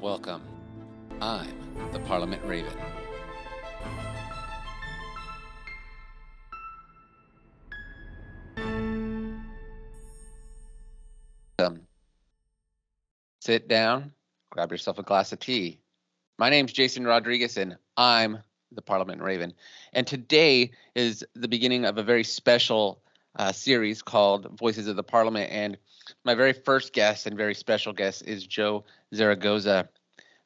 Welcome. I'm the Parliament Raven. Um, sit down, grab yourself a glass of tea. My name's Jason Rodriguez, and I'm the Parliament Raven. And today is the beginning of a very special uh, series called Voices of the Parliament. And my very first guest and very special guest is Joe Zaragoza.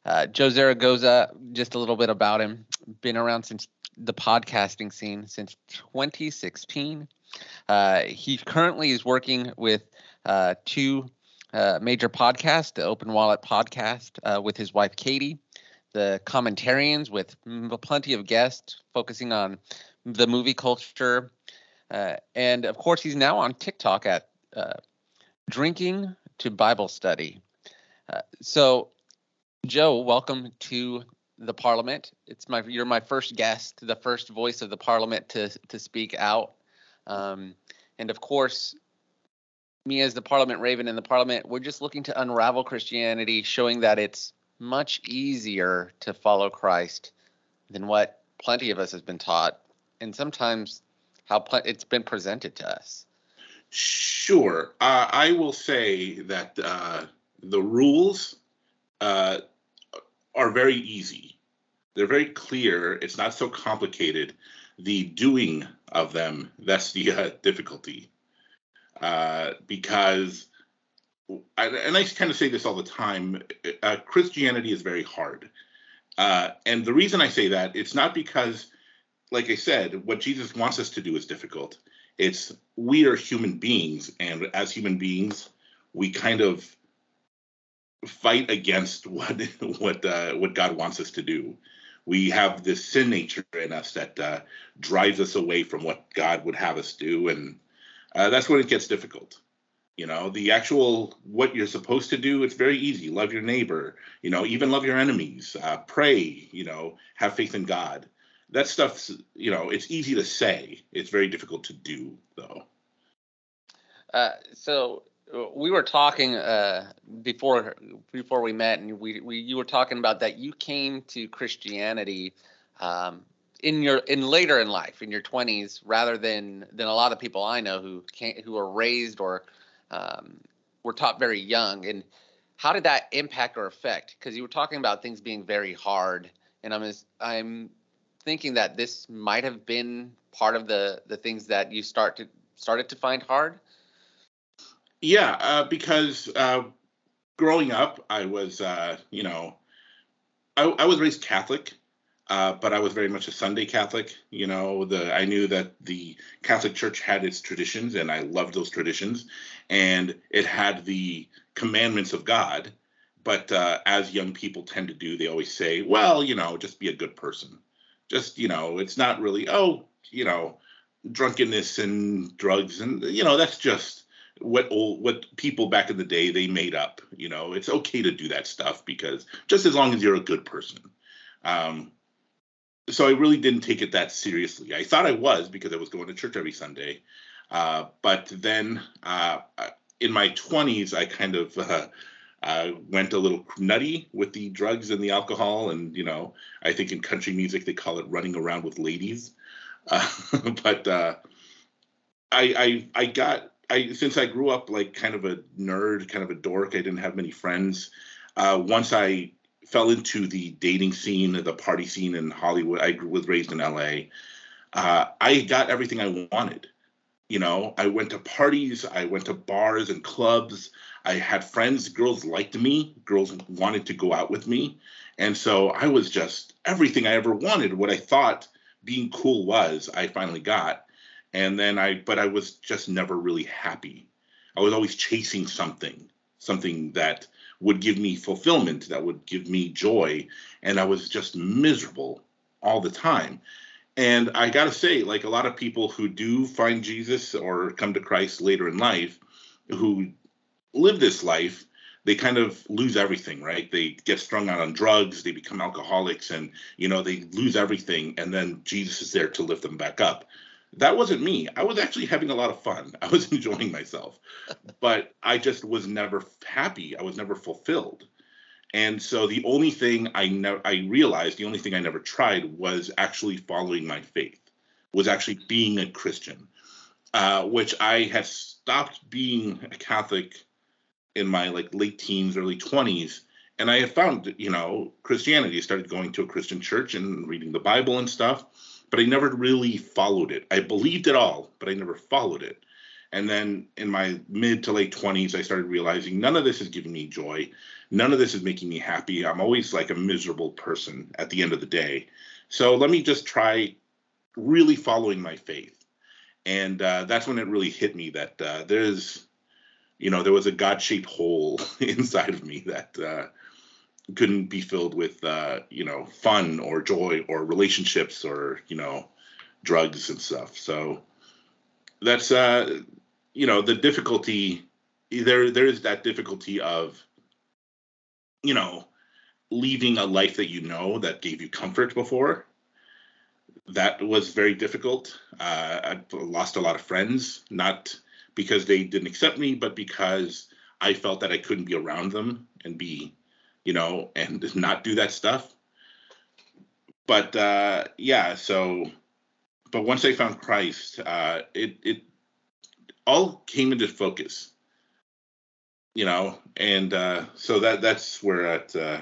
Uh, Joe Zaragoza, just a little bit about him, been around since the podcasting scene since 2016. Uh, he currently is working with uh, two uh, major podcasts, the Open Wallet podcast uh, with his wife Katie, the Commentarians with plenty of guests focusing on the movie culture, uh, and of course he's now on TikTok at Drinking at Bible Study. so Joe, welcome to the Parliament. It's my you're my first guest, the first voice of the Parliament to to speak out, um, and of course, me as the Parliament Raven in the Parliament, we're just looking to unravel Christianity, showing that it's much easier to follow Christ than what plenty of us has been taught, and sometimes how it's been presented to us. Sure, uh, I will say that uh, the rules. Uh, are very easy. They're very clear. It's not so complicated. The doing of them, that's the uh, difficulty. Uh, because, I, and I kind of say this all the time uh, Christianity is very hard. And the reason I say that, it's not because, like I said, what Jesus wants us to do is difficult. It's we are human beings, and as human beings, we kind of fight against what what uh, what God wants us to do. We have this sin nature in us that uh, drives us away from what God would have us do, and uh, that's when it gets difficult. You know, the actual what you're supposed to do, it's very easy. Love your neighbor. You know, even love your enemies. Uh, pray. You know, have faith in God. That stuff's you know, it's easy to say. It's very difficult to do, though. Uh, so we were talking uh, before before we met, and we, we you were talking about that you came to Christianity um, in your in later in life, in your twenties, rather than than a lot of people I know who can't who are raised or um, were taught very young. And how did that impact or affect? Because you were talking about things being very hard, and I'm I'm thinking that this might have been part of the the things that you start to started to find hard yeah, uh, because uh, growing up, I was, uh, you know, I, I, was raised Catholic, uh, but I was very much a Sunday Catholic. You know, the I knew that the Catholic Church had its traditions, and I loved those traditions, and it had the commandments of God. But uh, as young people tend to do, they always say, "Well, you know, just be a good person." Just you know, it's not really, oh, you know, drunkenness and drugs, and you know, that's just what old what people back in the day they made up you know. It's okay to do that stuff because just as long as you're a good person. Um so i really didn't take it that seriously. I thought i was because i was going to church every sunday uh but then uh in my 20s i kind of uh, uh, went a little nutty with the drugs and the alcohol and you know i think in country music they call it running around with ladies uh, but uh, I, I I got I since I grew up like kind of a nerd, kind of a dork. I didn't have many friends. Uh, once I fell into the dating scene, the party scene in Hollywood. I was raised in LA. Uh, I got everything I wanted. You know, I went to parties, I went to bars and clubs. I had friends, girls liked me, girls wanted to go out with me. And so I was just everything I ever wanted, what I thought being cool was, I finally got and then I but I was just never really happy. I was always chasing something, something that would give me fulfillment, that would give me joy, and I was just miserable all the time. And I got to say, like a lot of people who do find Jesus or come to Christ later in life, who live this life, they kind of lose everything, right? They get strung out on drugs, they become alcoholics, and you know they lose everything, and then Jesus is there to lift them back up that wasn't me. I was actually having a lot of fun. I was enjoying myself, but I just was never happy. I was never fulfilled. And so the only thing I never I realized, the only thing I never tried was actually following my faith, was actually being a Christian, uh, which I had stopped being a Catholic in my like late teens, early twenties, and I had found you know Christianity. I started going to a Christian church and reading the Bible and stuff, but I never really followed it. I believed it all, but I never followed it. And then in my mid to late 20s, I started realizing none of this is giving me joy. None of this is making me happy. I'm always like a miserable person at the end of the day. So let me just try really following my faith. And uh, that's when it really hit me that uh, there's, you know, there was a God shaped hole inside of me that uh, couldn't be filled with, uh, you know, fun or joy or relationships or, you know, drugs and stuff. So that's, uh, you know the difficulty there there is that difficulty of you know leaving a life that you know that gave you comfort before that was very difficult. Uh, i lost a lot of friends not because they didn't accept me but because i felt that i couldn't be around them and be you know and not do that stuff. But uh, yeah so but once i found christ uh, it it all came into focus you know and uh, so that that's where at uh,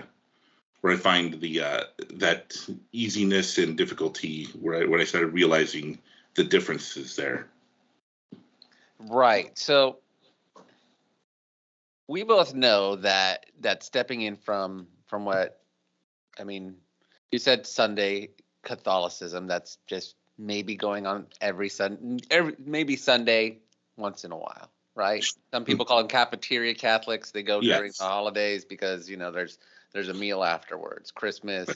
where i find the uh, that easiness and difficulty where I, when i started realizing the differences there. Right. So we both know that that stepping in from from what i mean you said sunday catholicism that's just maybe going on every sunday every maybe sunday once in a while, right? Some people call them cafeteria Catholics. They go yes. during the holidays because you know there's there's a meal afterwards. Christmas,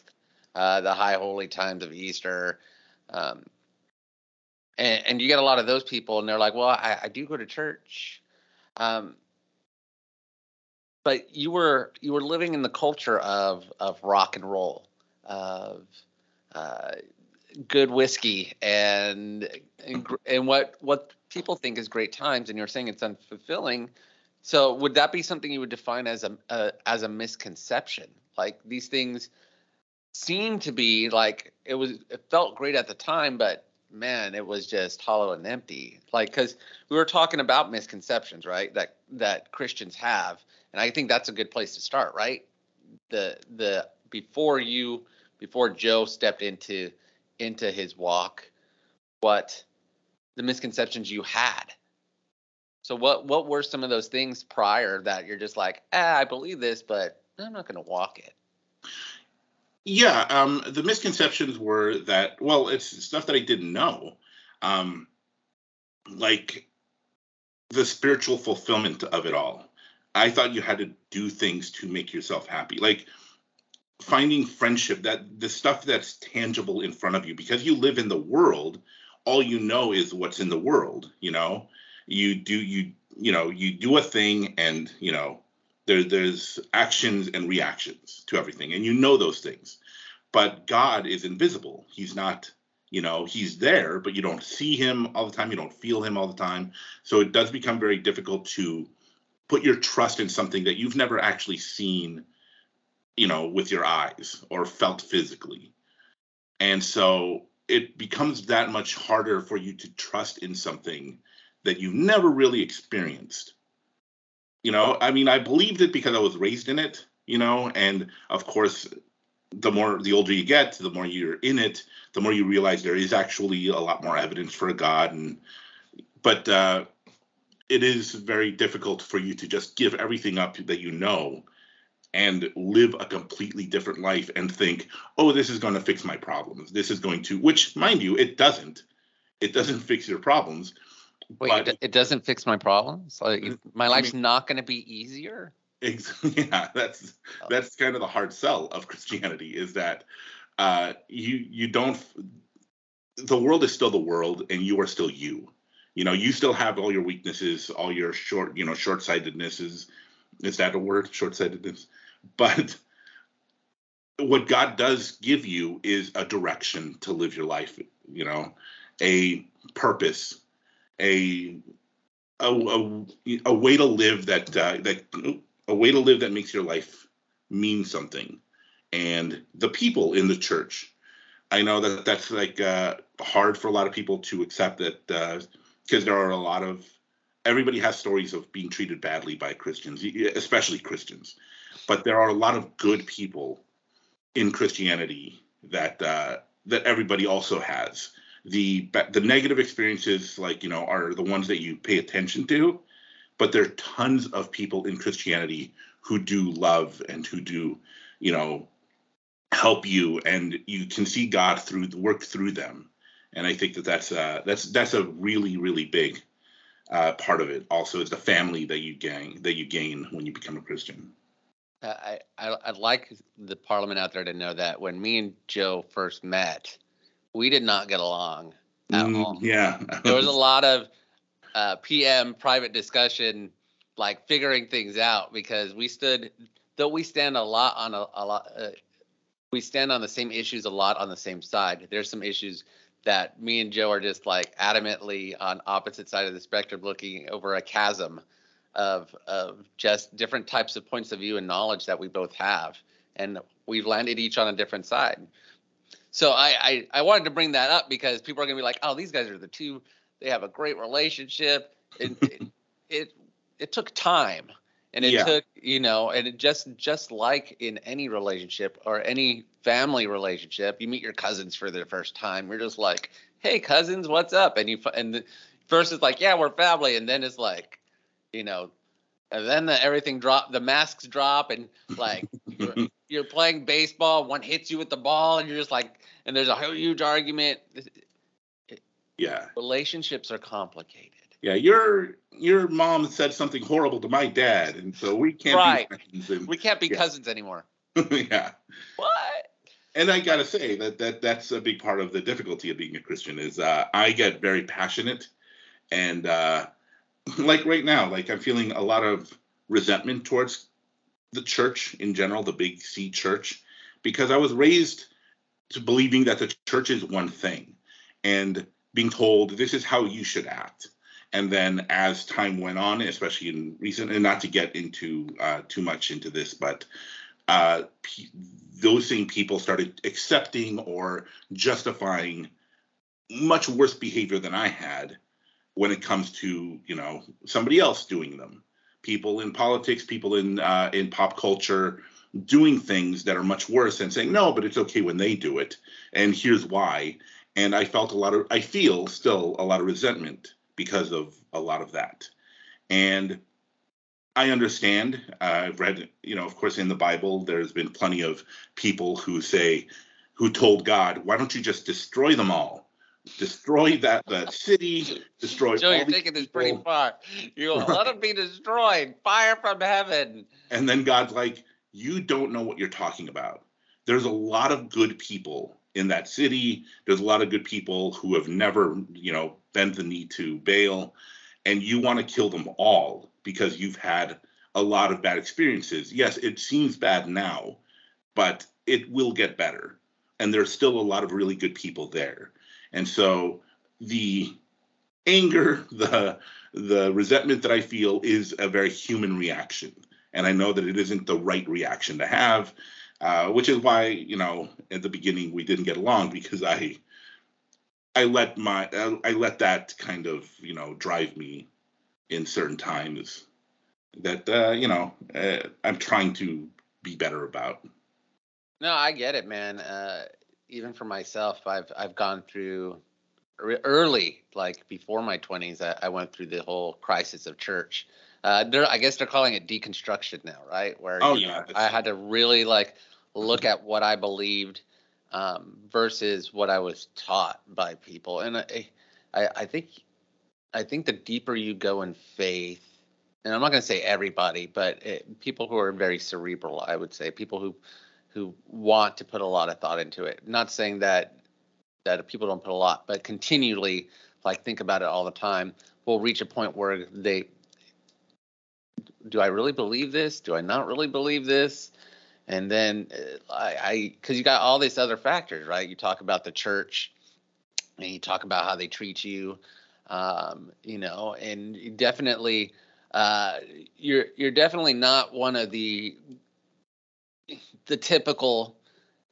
uh, the high holy times of Easter, um, and, and you get a lot of those people, and they're like, "Well, I, I do go to church," um, but you were you were living in the culture of of rock and roll, of uh, good whiskey and and, and what what people think is great times and you're saying it's unfulfilling so would that be something you would define as a, a as a misconception? Like these things seem to be like it was it felt great at the time but man it was just hollow and empty. Like because we were talking about misconceptions right that that christians have and i think that's a good place to start right? The the before you before joe stepped into into his walk what the misconceptions you had. So what what were some of those things prior that you're just like, ah, I believe this, but I'm not going to walk it. Yeah, um, the misconceptions were that well, it's stuff that I didn't know, um, like the spiritual fulfillment of it all. I thought you had to do things to make yourself happy, like finding friendship that the stuff that's tangible in front of you because you live in the world all you know is what's in the world you know? You do you you know you do a thing and you know there there's actions and reactions to everything and you know those things. But god is invisible. He's not you know he's there but you don't see him all the time. You don't feel him all the time. So it does become very difficult to put your trust in something that you've never actually seen you know, with your eyes or felt physically. And so it becomes that much harder for you to trust in something that you've never really experienced. You know, I mean, I believed it because I was raised in it, you know, and of course, the more the older you get, the more you're in it, the more you realize there is actually a lot more evidence for a God. And but uh, it is very difficult for you to just give everything up that you know and live a completely different life and think, oh, this is going to fix my problems. This is going to, which, mind you, it doesn't. It doesn't fix your problems. Wait, but, it doesn't fix my problems. Like my life's I mean, not going to be easier. yeah, that's oh. that's kind of the hard sell of Christianity is that uh, you you don't. The world is still the world, and you are still you. You know, you still have all your weaknesses, all your short, you know, short sightednesses. Is that a word? Short sightedness but what God does give you is a direction to live your life, you know, a purpose, a a, a, a way to live that uh, that a way to live that makes your life mean something, and the people in the church. I know that that's like uh, hard for a lot of people to accept that because uh, there are a lot of everybody has stories of being treated badly by Christians, especially Christians, but there are a lot of good people in Christianity that uh, that everybody also has. The the negative experiences, like you know, are the ones that you pay attention to, but there are tons of people in Christianity who do love and who do, you know, help you, and you can see God through the work through them. And I think that that's uh, that's that's a really really big uh, part of it. Also, is the family that you gain that you gain when you become a Christian. I, I I'd like the Parliament out there to know that when me and Joe first met, we did not get along at mm, all. Yeah, there was a lot of uh, PM private discussion, like figuring things out because we stood, though we stand a lot on a, a lot, uh, we stand on the same issues a lot on the same side. There's some issues that me and Joe are just like adamantly on opposite side of the spectrum, looking over a chasm of of just different types of points of view and knowledge that we both have, and we've landed each on a different side. So I I, I wanted to bring that up because people are gonna be like, oh, these guys are the two. They have a great relationship. It it, it, it took time and it yeah. took you know and it just just like in any relationship or any family relationship you meet your cousins for the first time you're just like hey cousins what's up and you and the, first it's like yeah we're family and then it's like you know, and then the, everything drop, the masks drop, and like you're, you're, playing baseball, one hits you with the ball, and you're just like, and there's a huge argument. Yeah, relationships are complicated. Yeah, your your mom said something horrible to my dad, and so we can't right. And, we can't be yeah. cousins anymore. yeah. What? And I gotta say that that that's a big part of the difficulty of being a Christian is uh, I get very passionate, and uh, like right now, like I'm feeling a lot of resentment towards the church in general, the big C church, because I was raised to believing that the church is one thing and being told this is how you should act. And then as time went on, especially in recent, and not to get into uh, too much into this, but uh, p- those same people started accepting or justifying much worse behavior than I had when it comes to you know somebody else doing them. People in politics people in uh, in pop culture doing things that are much worse and saying no but it's okay when they do it and here's why. And i felt a lot of i feel still a lot of resentment because of a lot of that. And i understand uh, i've read you know of course in the bible there's been plenty of people who say who told god why don't you just destroy them all destroy that that city, destroy. Joe, you're taking this pretty far. You right. let them be destroyed. Fire from heaven. And then God's like, you don't know what you're talking about. There's a lot of good people in that city. There's a lot of good people who have never, you know, bent the knee to Baal, and you want to kill them all because you've had a lot of bad experiences. Yes, it seems bad now, but it will get better. And there's still a lot of really good people there. And so the anger, the the resentment that I feel is a very human reaction. And I know that it isn't the right reaction to have, uh, which is why, you know, at the beginning we didn't get along because I I let my I let that kind of, you know, drive me in certain times that uh, you know, uh, I'm trying to be better about. No, I get it, man. Uh, even for myself, I've I've gone through early, like before my twenties, I, I, went through the whole crisis of church. Uh, they're I guess they're calling it deconstruction now, right? Where oh, yeah, know, I had to really like look at what I believed um, versus what I was taught by people, and I, I, I think, I think the deeper you go in faith, and I'm not going to say everybody, but it, people who are very cerebral, I would say people who who want to put a lot of thought into it. Not saying that that people don't put a lot, but continually like think about it all the time, will reach a point where they do I really believe this? Do I not really believe this? And then uh, I, because you got all these other factors, right? You talk about the church, and you talk about how they treat you, um, you know, and definitely, uh, you're you're definitely not one of the the typical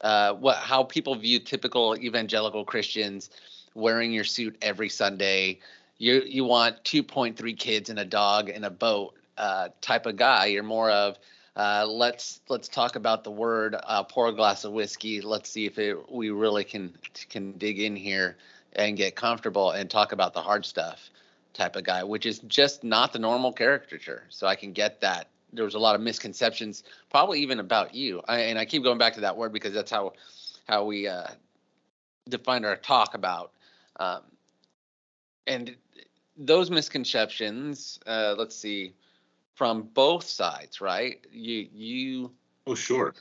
uh, what how people view typical evangelical Christians wearing your suit every Sunday. You you want 2.3 kids and a dog and a boat uh, type of guy. You're more of uh, let's let's talk about the word. Uh, pour a glass of whiskey. Let's see if it, we really can can dig in here and get comfortable and talk about the hard stuff type of guy, which is just not the normal caricature. So I can get that. There was a lot of misconceptions, probably even about you. I, and I keep going back to that word because that's how how we uh, defined our talk about. Um, and those misconceptions, uh, let's see, from both sides, right? You you oh sure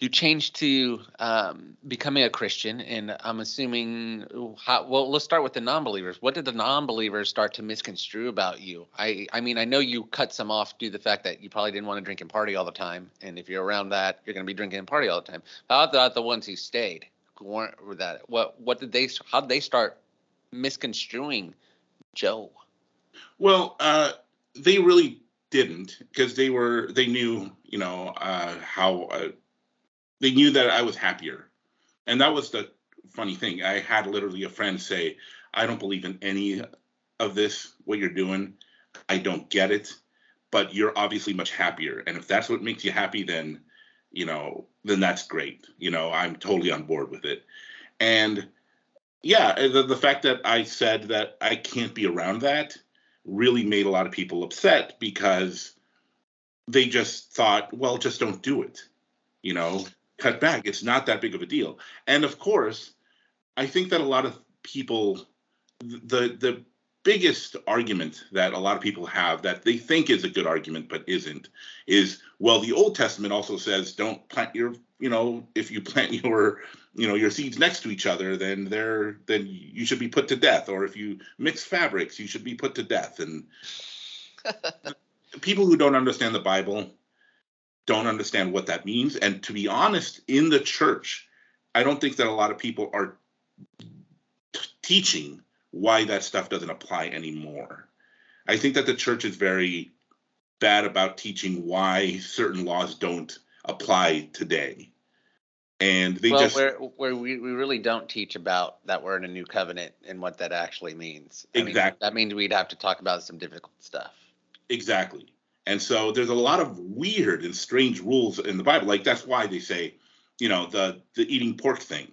you changed to um, becoming a Christian, and I'm assuming. How, well, let's start with the non-believers. What did the non-believers start to misconstrue about you? I, I mean, I know you cut some off due to the fact that you probably didn't want to drink and party all the time, and if you're around that, you're going to be drinking and party all the time. How about the ones who stayed? Weren't that? What what did they? How did they start misconstruing Joe? Well, uh, they really didn't because they were they knew you know uh, how uh, they knew that I was happier, and that was the funny thing. I had literally a friend say, "I don't believe in any of this. What you're doing, I don't get it, but you're obviously much happier. And if that's what makes you happy, then you know, then that's great. You know, I'm totally on board with it. And yeah, uh, the, the fact that I said that I can't be around that really made a lot of people upset because they just thought, well, just don't do it. You know, cut back. It's not that big of a deal. And of course, I think that a lot of people, the the biggest argument that a lot of people have that they think is a good argument but isn't is well the old testament also says don't plant your you know if you plant your you know your seeds next to each other then they're then you should be put to death or if you mix fabrics you should be put to death and people who don't understand the bible don't understand what that means. And to be honest, in the church, I don't think that a lot of people are t- teaching why that stuff doesn't apply anymore. I think that the church is very bad about teaching why certain laws don't apply today. And they well, just where, where we, we really don't teach about that we're in a new covenant and what that actually means. I exactly. Mean, that means we'd have to talk about some difficult stuff. Exactly. And so there's a lot of weird and strange rules in the Bible. Like that's why they say, you know, the the eating pork thing.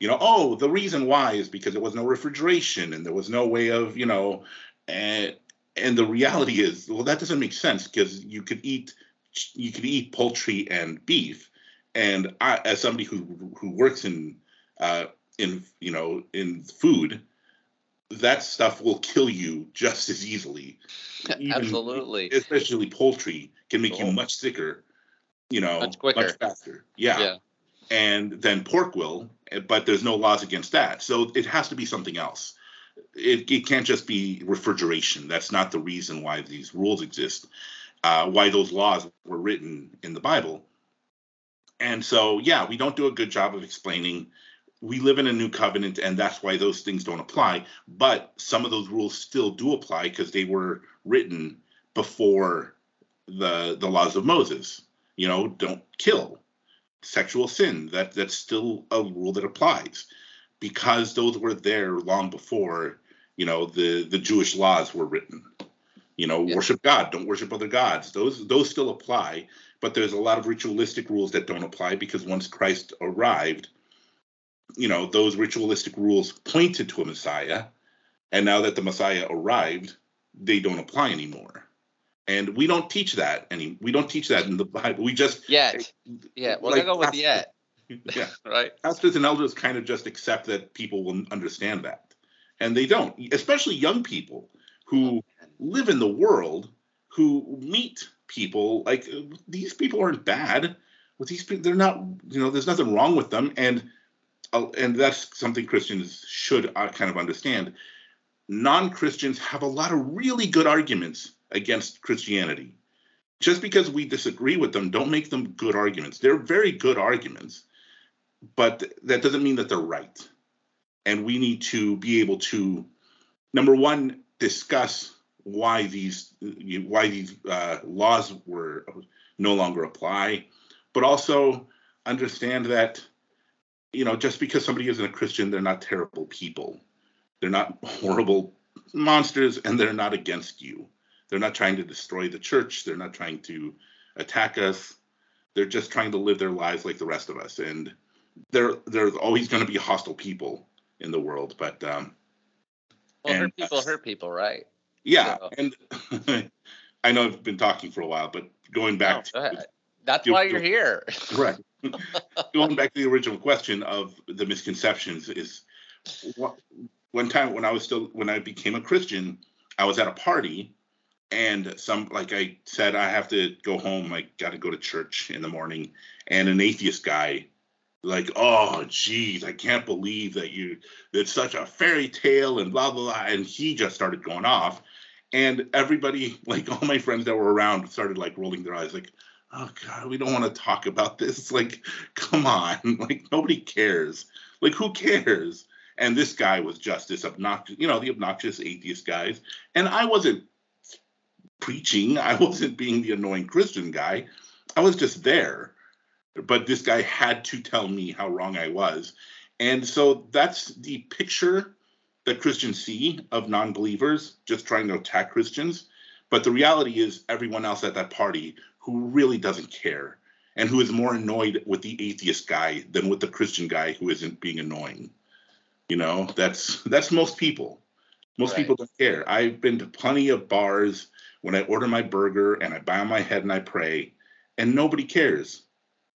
You know, oh, the reason why is because there was no refrigeration and there was no way of, you know, and and the reality is, well, that doesn't make sense because you could eat you could eat poultry and beef. And I, as somebody who who works in uh, in you know in food, that stuff will kill you just as easily. Even, Absolutely. Especially poultry can make you much sicker, you know, much quicker, much faster. Yeah. yeah. And then pork will, but there's no laws against that. So it has to be something else. It, it can't just be refrigeration. That's not the reason why these rules exist, uh, why those laws were written in the Bible. And so, yeah, we don't do a good job of explaining we live in a new covenant and that's why those things don't apply. But some of those rules still do apply because they were written before the the laws of moses. You know don't kill. Sexual sin that that's still a rule that applies. Because those were there long before you know the the jewish laws were written. You know yeah. worship god don't worship other gods. Those those still apply but there's a lot of ritualistic rules that don't apply because once christ arrived you know, those ritualistic rules pointed to a Messiah. And now that the Messiah arrived, they don't apply anymore. And we don't teach that any. We don't teach that in the Bible. We just yet, yeah. Well, like, I go with yet. Yeah, right. Pastors and elders kind of just accept that people will understand that, and they don't. Especially young people who oh, live in the world, who meet people like these people aren't bad. With these people, they're not. You know, there's nothing wrong with them, and and that's something Christians should uh, kind of understand. Non Christians have a lot of really good arguments against Christianity. Just because we disagree with them, don't make them good arguments. They're very good arguments, but that doesn't mean that they're right. And we need to be able to, number one, discuss why these why these uh, laws were no longer apply, but also understand that you know just because somebody isn't a Christian, they're not terrible people. They're not horrible monsters, and they're not against you. They're not trying to destroy the church. They're not trying to attack us. They're just trying to live their lives like the rest of us. And there, there's always going to be hostile people in the world, but um, well, and, hurt people uh, hurt people, right? Yeah, so. and I know I've been talking for a while, but going back to that's why you're here, right? going back to the original question of the misconceptions is what, one time when I was still when I became a Christian, I was at a party and some like I said I have to go home, I got to go to church in the morning. And an atheist guy like oh geez i can't believe that you it's such a fairy tale and blah blah blah. And he just started going off. And everybody like all my friends that were around started like rolling their eyes like oh god we don't uh, want to talk about this. Like come on. Like nobody cares. Like who cares? And this guy was just this obnoxious you know the obnoxious atheist guys. And i wasn't preaching. I wasn't being the annoying christian guy. I was just there. But this guy had to tell me how wrong I was. And so that's the picture that Christians see of non believers just trying to attack Christians. But the reality is, everyone else at that party who really doesn't care and who is more annoyed with the atheist guy than with the Christian guy who isn't being annoying. You know, that's that's most people. Most right. people don't care. I've been to plenty of bars when I order my burger and I bow my head and I pray, and nobody cares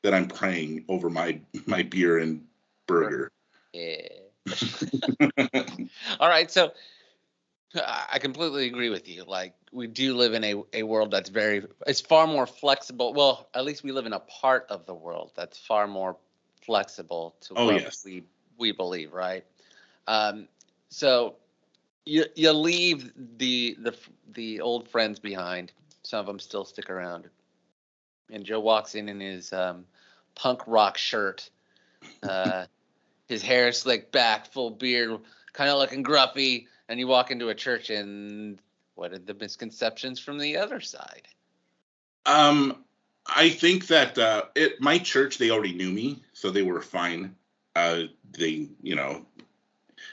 that I'm praying over my my beer and burger. Yeah. All right, so I completely agree with you. Like we do live in a, a world that's very it's far more flexible. Well, at least we live in a part of the world that's far more flexible to oh, what yes. we we believe, right? Um, so you you leave the the the old friends behind. Some of them still stick around and Joe walks in in his um, punk rock shirt, uh, his hair slicked back, full beard, kind of looking gruffy, and you walk into a church and what are the misconceptions from the other side? Um, I think that uh, at my church they already knew me, so they were fine. Uh, they, you know,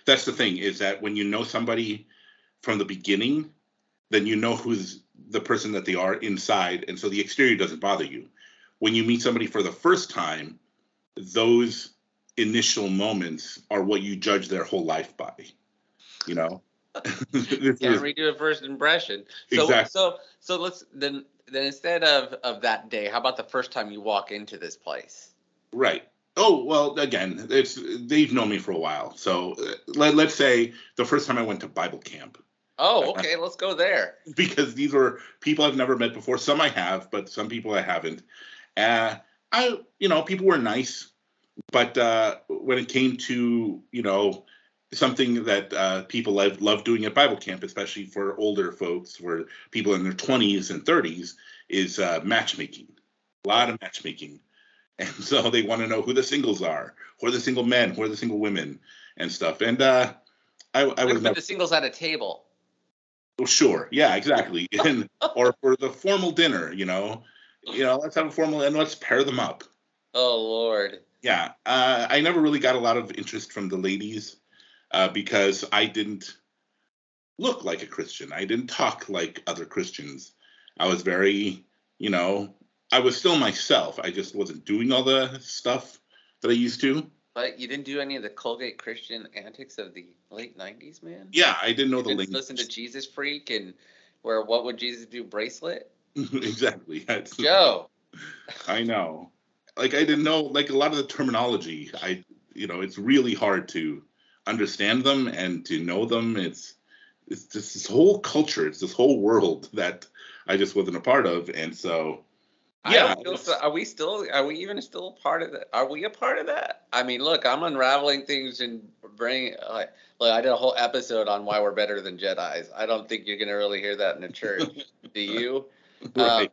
that's the thing is that when you know somebody from the beginning, then you know who's the person that they are inside, and so the exterior doesn't bother you. When you meet somebody for the first time, those initial moments are what you judge their whole life by. You know. Can't redo a first impression. So exactly. so so let's then then instead of of that day, how about the first time you walk into this place? Right. Oh well, again, it's they've known me for a while. So uh, let, let's say the first time I went to Bible camp, Oh, okay. Let's go there. because these were people I've never met before. Some I have, but some people I haven't. Uh, I, you know, people were nice, but uh, when it came to, you know, something that uh, people love, love doing at Bible camp, especially for older folks, for people in their 20s and 30s, is uh, matchmaking. A lot of matchmaking. And so they want to know who the singles are, who are the single men, who are the single women, and stuff. And uh, I, I was never, the singles at a table. Oh, sure. Yeah, exactly. And or for the formal dinner, you know, you know, let's have a formal and let's pair them up. Oh Lord. Yeah, uh, I never really got a lot of interest from the ladies uh, because I didn't look like a Christian. I didn't talk like other Christians. I was very, you know, I was still myself. I just wasn't doing all the stuff that I used to. But you didn't do any of the Colgate Christian antics of the late '90s, man. Yeah, I didn't know you the link. Listen to Jesus Freak and where what would Jesus do bracelet. exactly. That's, Joe. I know. Like I didn't know like a lot of the terminology. I you know it's really hard to understand them and to know them. It's it's just this whole culture. It's this whole world that I just wasn't a part of, and so yeah. So, are we still? Are we even still a part of that? Are we a part of that? I mean, look, I'm unraveling things and bringing. Like, look, I did a whole episode on why we're better than Jedi's. I don't think you're gonna really hear that in a church. Do you? Right. Um,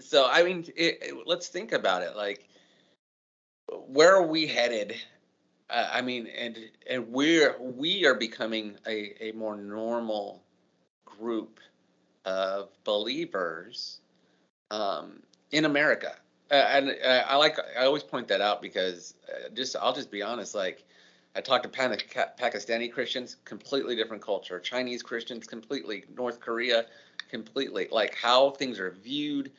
so I mean, it, it, let's think about it. Like, where are we headed? Uh, I mean, and and we're we are becoming a a more normal group of believers. Um, in America. Uh, and uh, I like I always point that out because uh, just I'll just be honest. Like I talked to Pan- Pakistani Christians, completely different culture. Chinese Christians, completely. North Korea, completely. Like how things are viewed,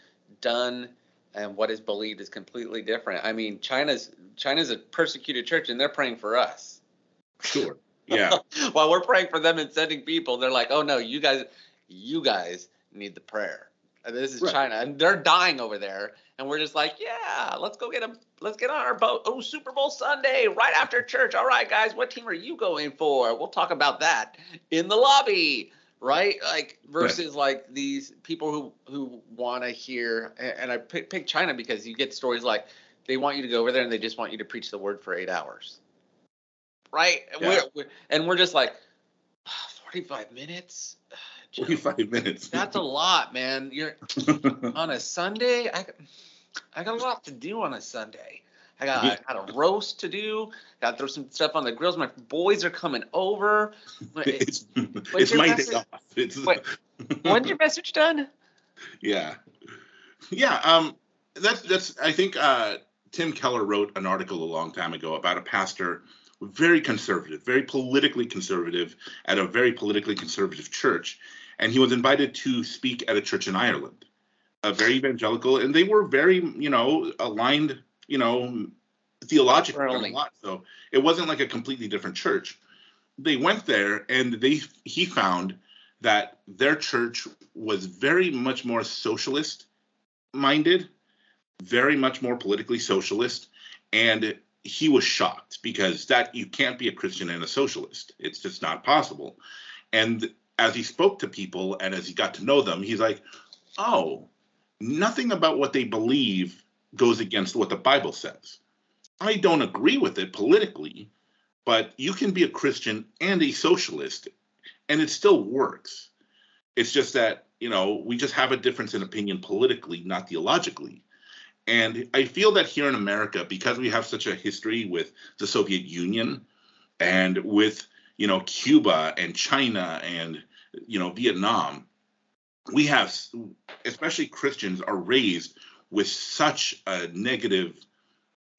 done, and what is believed is completely different. I mean, China's China's a persecuted church, and they're praying for us. Sure. Yeah. While we're praying for them and sending people, they're like, "Oh no, you guys, you guys need the prayer." And this is right. China, and they're dying over there, and we're just like, "Yeah, let's go get them. Let's get on our boat. Oh, Super Bowl Sunday, right after church. All right, guys, what team are you going for? We'll talk about that in the lobby." Right? Like versus like these people who who want to hear. And I pick, pick China because you get stories like they want you to go over there and they just want you to preach the word for eight hours, right? Yeah. We're, we're, and we're just like ah, forty five minutes. 45 minutes. That's a lot, man. You're on a Sunday. I, I got a lot to do on a Sunday. I got, yeah. I got a roast to do. Got to throw some stuff on the grills. My boys are coming over. It's, it's my message? day off. It's, Wait, when's your message done? Yeah, yeah. Um, that's that's. I think uh, Tim Keller wrote an article a long time ago about a pastor, very conservative, very politically conservative, at a very politically conservative church, and he was invited to speak at a church in Ireland, a very evangelical, and they were very, you know, aligned you know, theologically a lot. So it wasn't like a completely different church. They went there and they he found that their church was very much more socialist minded, very much more politically socialist, and he was shocked because that you can't be a Christian and a socialist. It's just not possible. And as he spoke to people and as he got to know them, he's like, "Oh, nothing about what they believe goes against what the Bible says. I don't agree with it politically, but you can be a Christian and a socialist, and it still works. It's just that, you know, we just have a difference in opinion politically, not theologically. And I feel that here in America, because we have such a history with the Soviet Union and with, you know, Cuba and China and, you know, Vietnam, we have, especially Christians, are raised with such a negative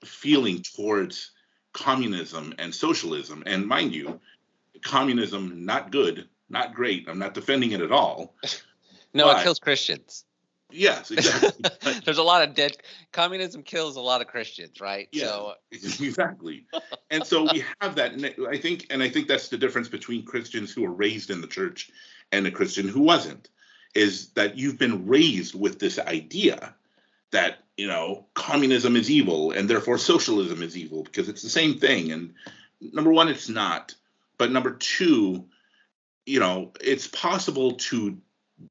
feeling towards communism and socialism. And mind you, communism not good, not great. I'm not defending it at all. no, but, it kills Christians. Yes, exactly. There's a lot of dead. Communism kills a lot of Christians, right? Yeah, so. exactly. and so we have that. I think, and I think that's the difference between Christians who were raised in the church and a Christian who wasn't, is that you've been raised with this idea that you know communism is evil and therefore socialism is evil because it's the same thing. And number one it's not. But number two you know it's possible to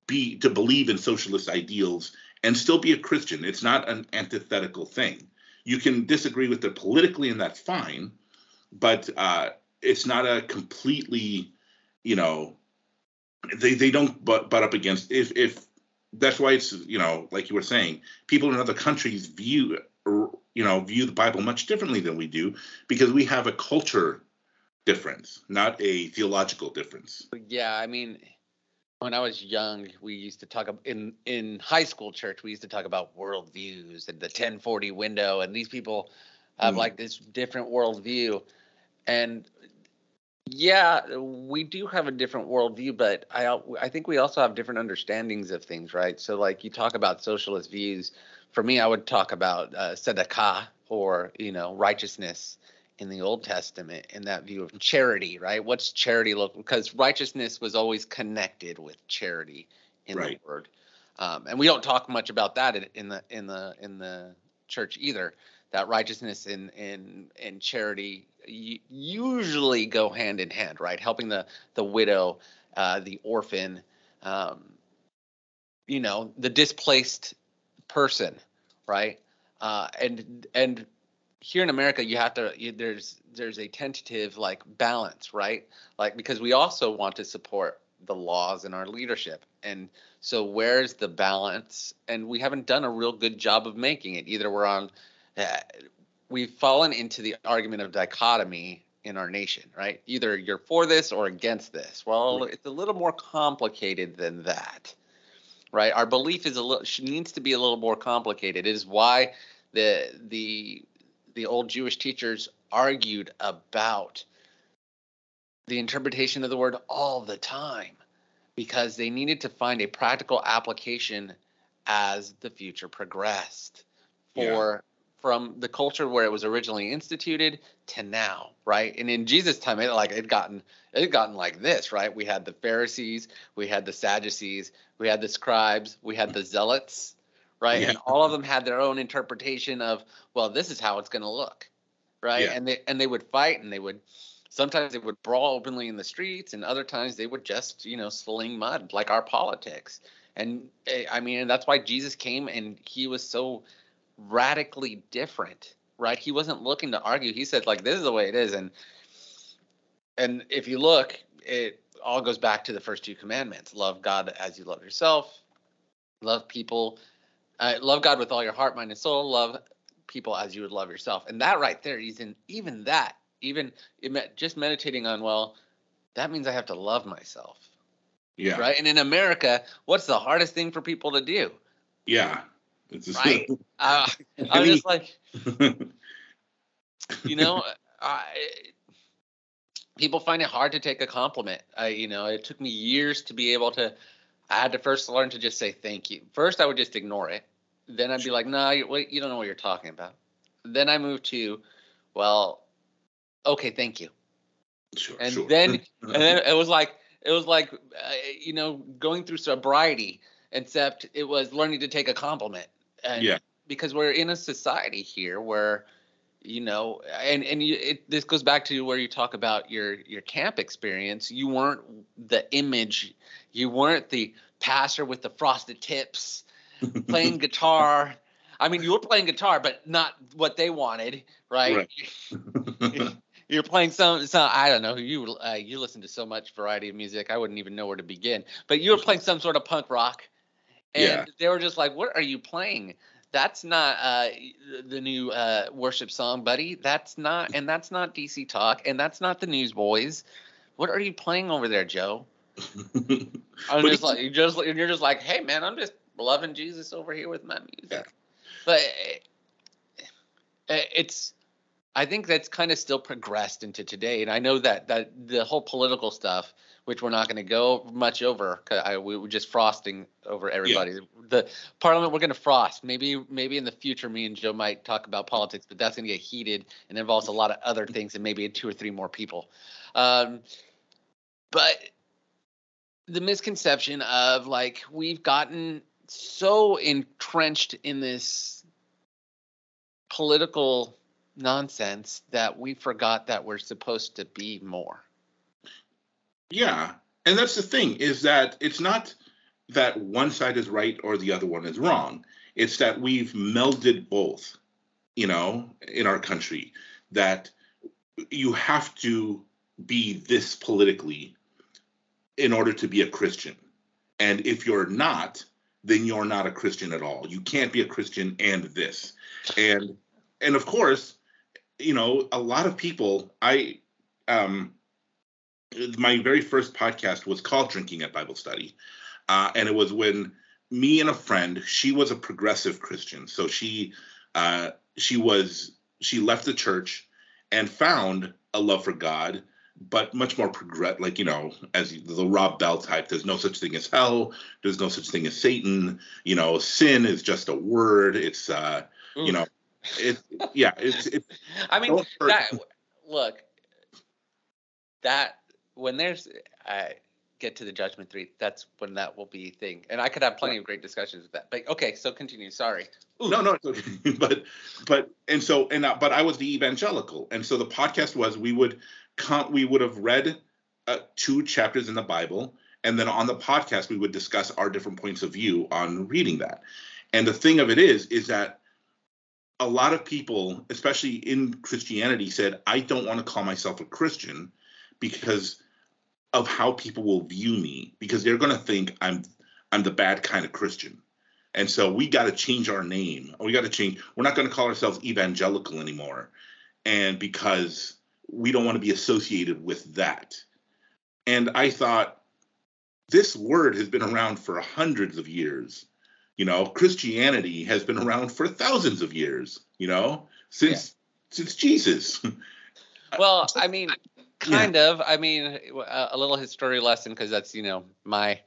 be to believe in socialist ideals and still be a christian. It's not an antithetical thing. You can disagree with it politically and that's fine but uh, it's not a completely you know they they don't butt, butt up against if if that's why it's you know like you were saying people in other countries view you know view the bible much differently than we do because we have a culture difference not a theological difference yeah i mean when i was young we used to talk in in high school church we used to talk about worldviews and the 1040 window and these people have mm. like this different worldview and yeah, we do have a different worldview, but I I think we also have different understandings of things, right? So, like you talk about socialist views. For me, I would talk about uh, tzedakah or you know righteousness in the Old Testament in that view of charity, right? What's charity look? Because righteousness was always connected with charity in right. the word, um, and we don't talk much about that in, in the in the in the church either. That righteousness in in in charity usually go hand in hand, right? Helping the the widow, uh, the orphan, um, you know, the displaced person, right? Uh, and and here in America, you have to you, there's there's a tentative like balance, right? Like because we also want to support the laws and our leadership, and so where's the balance? And we haven't done a real good job of making it. Either we're on we've fallen into the argument of dichotomy in our nation, right? Either you're for this or against this. Well, it's a little more complicated than that, right? Our belief is a little needs to be a little more complicated. It is why the the the old Jewish teachers argued about the interpretation of the word all the time because they needed to find a practical application as the future progressed for from the culture where it was originally instituted to now, right? And in Jesus' time, it like it gotten it had gotten like this, right? We had the Pharisees, we had the Sadducees, we had the scribes, we had the zealots, right? Yeah. And all of them had their own interpretation of, well, this is how it's going to look, right? Yeah. And they and they would fight and they would sometimes they would brawl openly in the streets and other times they would just, you know, sling mud like our politics. And eh, I mean, and that's why Jesus came and he was so radically different, right? He wasn't looking to argue. He said like this is the way it is and and if you look, it all goes back to the first two commandments. Love God as you love yourself. Love people uh, love God with all your heart, mind and soul. Love people as you would love yourself. And that right there, even even that, even just meditating on well, that means I have to love myself. Yeah. Right. And in America, what's the hardest thing for people to do? Yeah. It's right. uh, I was just like, you know, I, people find it hard to take a compliment. I, you know, it took me years to be able to. I had to first learn to just say thank you. First, I would just ignore it. Then I'd be like, "No, nah, you, you don't know what you're talking about." Then I moved to, well, okay, thank you. Sure, and sure. then and then it was like it was like uh, you know going through sobriety, except it was learning to take a compliment. And yeah. Because we're in a society here where you know and and you, it, this goes back to where you talk about your your camp experience. You weren't the image you weren't the passer with the frosted tips playing guitar. I mean you were playing guitar but not what they wanted right, right. you're playing some some i don't know you uh, you listen to so much variety of music i wouldn't even know where to begin. But you were playing some sort of punk rock and yeah. they were just like what are you playing that's not uh, the new uh, worship song, buddy. That's not, and that's not DC Talk, and that's not the Newsboys. What are you playing over there, Joe? I'm just like you just you're just like, hey man, I'm just loving Jesus over here with my music. Yeah. But it, it's, I think that's kind of still progressed into today, and I know that that the whole political stuff which we're not going to go much over. I, we were just frosting over everybody. Yeah. The parliament we're going to frost. Maybe maybe in the future, me and Joe might talk about politics, but that's going to get heated and involves a lot of other things and maybe two or three more people. Um, but the misconception of like we've gotten so entrenched in this political nonsense that we forgot that we're supposed to be more. Yeah. And that's the thing is that it's not that one side is right or the other one is wrong. It's that we've melded both, you know, in our country, that you have to be this politically in order to be a Christian. And if you're not, then you're not a Christian at all. You can't be a Christian and this. And and of course, you know, a lot of people I um my very first podcast was called Drinking at Bible Study. Uh, and it was when me and a friend, she was a progressive Christian. So she uh, she was she left the church and found a love for God, but much more progress like, you know, as the Rob Bell type, there's no such thing as hell, there's no such thing as Satan, you know, sin is just a word. It's uh, you know, it yeah, it's it I mean that look that when there's I get to the judgment three, that's when that will be thing. And I could have plenty of great discussions with that. But okay, so continue. Sorry. Ooh. No, no, but but and so and uh, but I was the evangelical, and so the podcast was we would come we would have read uh, two chapters in the Bible, and then on the podcast we would discuss our different points of view on reading that. And the thing of it is, is that a lot of people, especially in Christianity, said, I don't want to call myself a Christian because of how people will view me because they're going to think I'm I'm the bad kind of Christian. And so we got to change our name. We got to change. We're not going to call ourselves evangelical anymore. And because we don't want to be associated with that. And I thought, this word has been around for hundreds of years. You know, Christianity has been around for thousands of years. You know, since yeah. since Jesus. well, I mean, kind yeah. of. I mean, a little history lesson because that's you know my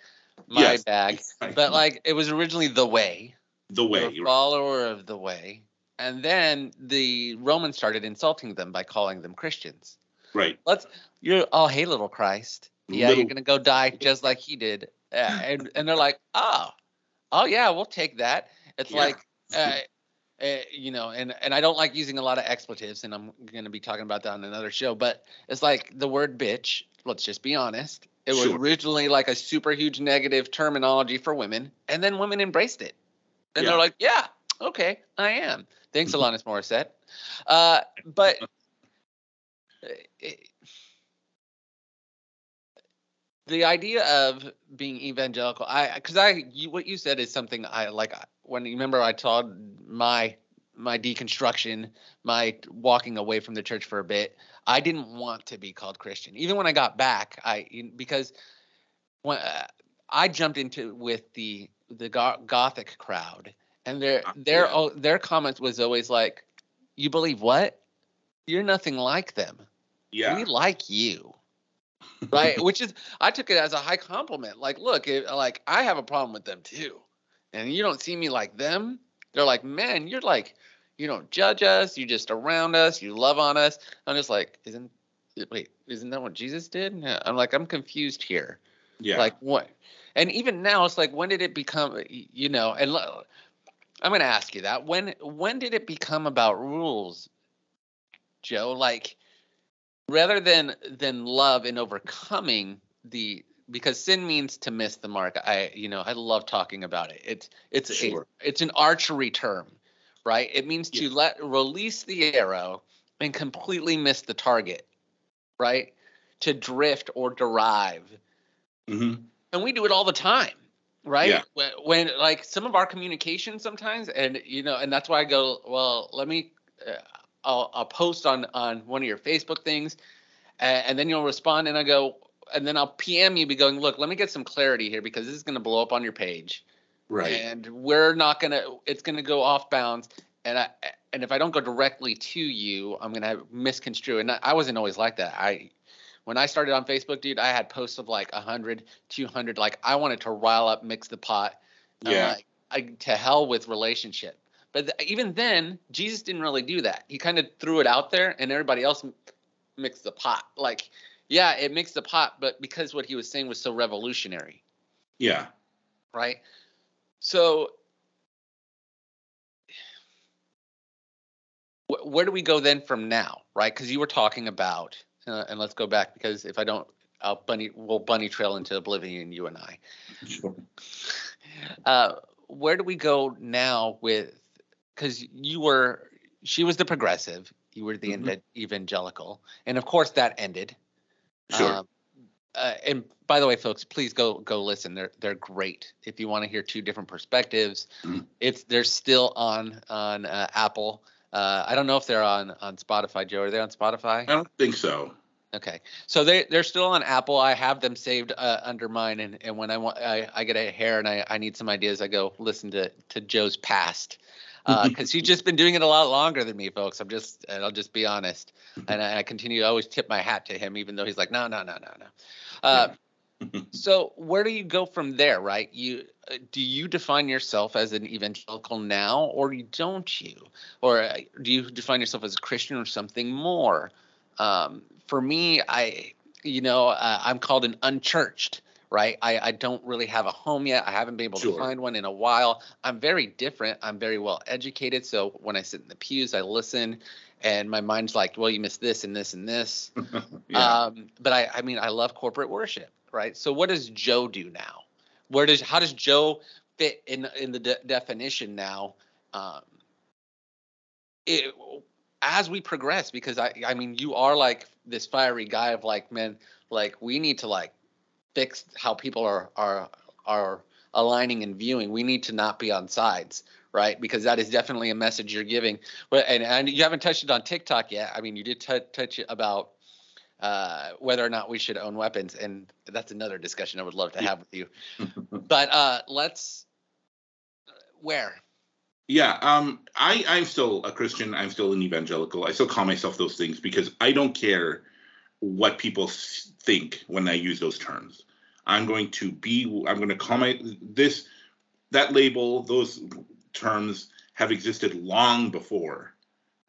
my yes. bag. But like, it was originally the way. The way. follower of the way, and then the Romans started insulting them by calling them Christians. Right. Let's. You're oh hey little Christ. Yeah, little, you're gonna go die just like he did. Uh, and and they're like, oh, oh yeah, we'll take that. It's yeah. like. Uh, uh, you know, and and I don't like using a lot of expletives, and I'm going to be talking about that on another show. But it's like the word bitch. Let's just be honest. It was originally like a super huge negative terminology for women, and then women embraced it, and yeah. they're like, "Yeah, okay, I am." Thanks, mm-hmm. Alanis Morissette. Uh, but it, the idea of being evangelical, I because I you, what you said is something I like. When you remember, I told my my deconstruction, my walking away from the church for a bit. I didn't want to be called Christian, even when I got back. I because when uh, I jumped into with the the Gothic crowd, and their uh, their yeah. their comments was always like, "You believe what? You're nothing like them. Yeah, we like you." right? Which is, I took it as a high compliment. Like, look, it, like I have a problem with them too, and you don't see me like them. They're like, man, you're like, you don't judge us. You just around us. You love on us. I'm just like, isn't wait, isn't that what Jesus did? I'm like, I'm confused here. Yeah. Like what? And even now, it's like, when did it become? You know, and I'm going to ask you that. When when did it become about rules, Joe? Like rather than than love and overcoming the because sin means to miss the mark. I you know I love talking about it. It's it's sure. a, it's an archery term, right? It means yeah. to let release the arrow and completely miss the target, right? To drift or derive. Mm-hmm. And we do it all the time, right? Yeah. When, when like some of our communication sometimes, and you know, and that's why I go, well, let me. Uh, I'll, I'll post on on one of your Facebook things, and, and then you'll respond, and I go, and then I'll PM you, be going, look, let me get some clarity here because this is going to blow up on your page, right? And we're not gonna, it's going to go off bounds, and I and if I don't go directly to you, I'm gonna misconstrue. And I, I wasn't always like that. I when I started on Facebook, dude, I had posts of like 100, 200. Like I wanted to rile up, mix the pot. Yeah. Uh, I, to hell with relationship. But th- even then, Jesus didn't really do that. He kind of threw it out there, and everybody else m- mixed the pot. Like, yeah, it makes the pot, but because what he was saying was so revolutionary. Yeah. Right. So, wh- where do we go then from now? Right? Because you were talking about, uh, and let's go back because if I don't, I'll bunny we'll bunny trail into oblivion, you and I. Sure. Uh, where do we go now with because you were she was the progressive, you were the mm-hmm. evangelical, and of course that ended. Sure. Um, uh, and by the way, folks, please go go listen. They're they're great. If you want to hear two different perspectives, mm-hmm. it's they're still on on uh, Apple. Uh, I don't know if they're on on Spotify. Joe, are they on Spotify? I don't think so. Okay, so they they're still on Apple. I have them saved uh, under mine, and, and when I want I, I get a hair and I, I need some ideas, I go listen to to Joe's past because uh, he's just been doing it a lot longer than me, folks. I'm just, I'll just be honest, and I, I, continue to always tip my hat to him, even though he's like, no, no, no, no, no. Uh, so where do you go from there, right? You uh, do you define yourself as an evangelical now, or don't you, or uh, do you define yourself as a Christian or something more? Um, for me, I, you know, uh, I'm called an unchurched right? I, I don't really have a home yet. I haven't been able sure. to find one in a while. I'm very different. I'm very well educated. So when I sit in the pews, I listen and my mind's like, well, you missed this and this and this. yeah. um, but I, I mean, I love corporate worship, right? So what does Joe do now? Where does, how does Joe fit in, in the de- definition now? Um, it, as we progress, because I, I mean, you are like this fiery guy of like, man, like we need to like fix how people are are are aligning and viewing. We need to not be on sides, right? Because that is definitely a message you're giving. And, and you haven't touched it on TikTok yet. I mean, you did t- touch it about uh, whether or not we should own weapons, and that's another discussion I would love to have with you. but uh, let's where. Yeah, um, I I'm still a Christian. I'm still an evangelical. I still call myself those things because I don't care what people think when I use those terms. I'm going to be. I'm going to call my this that label. Those terms have existed long before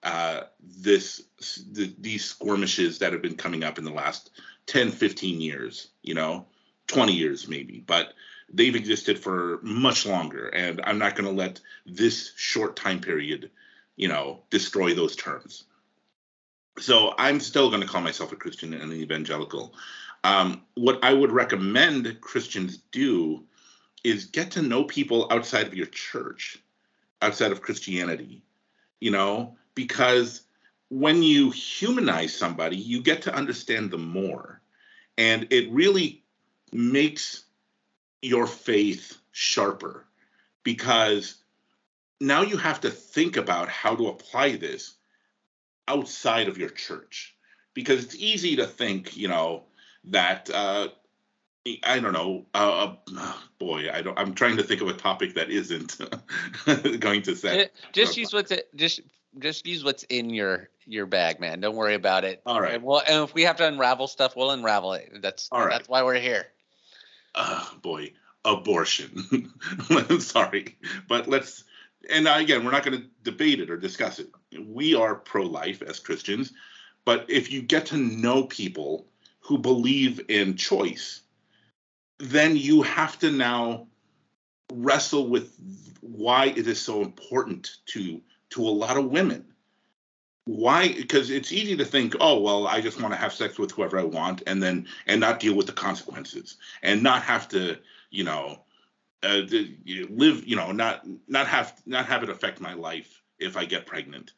uh, this the, these skirmishes that have been coming up in the last 10 15 years you know 20 years maybe but they've existed for much longer and i'm not going to let this short time period you know destroy those terms so i'm still going to call myself a christian and an evangelical um, what i would recommend christians do is get to know people outside of your church outside of christianity you know because when you humanize somebody, you get to understand them more. And it really makes your faith sharper because now you have to think about how to apply this outside of your church. Because it's easy to think, you know, that uh, I don't know. Uh, uh, boy, I don't. I'm trying to think of a topic that isn't going to say. Just use what's it. Just just use what's in your your bag, man. Don't worry about it. All right. And, we'll, and if we have to unravel stuff, we'll unravel it. That's all right. That's why we're here. Uh, boy, abortion. Sorry, but let's. And again, we're not going to debate it or discuss it. We are pro-life as Christians, but if you get to know people who believe in choice, then you have to now wrestle with why it is so important to to a lot of women. Why? Because it's easy to think, oh well, I just want to have sex with whoever I want, and then and not deal with the consequences, and not have to, you know, uh, live, you know, not not have not have it affect my life if I get pregnant.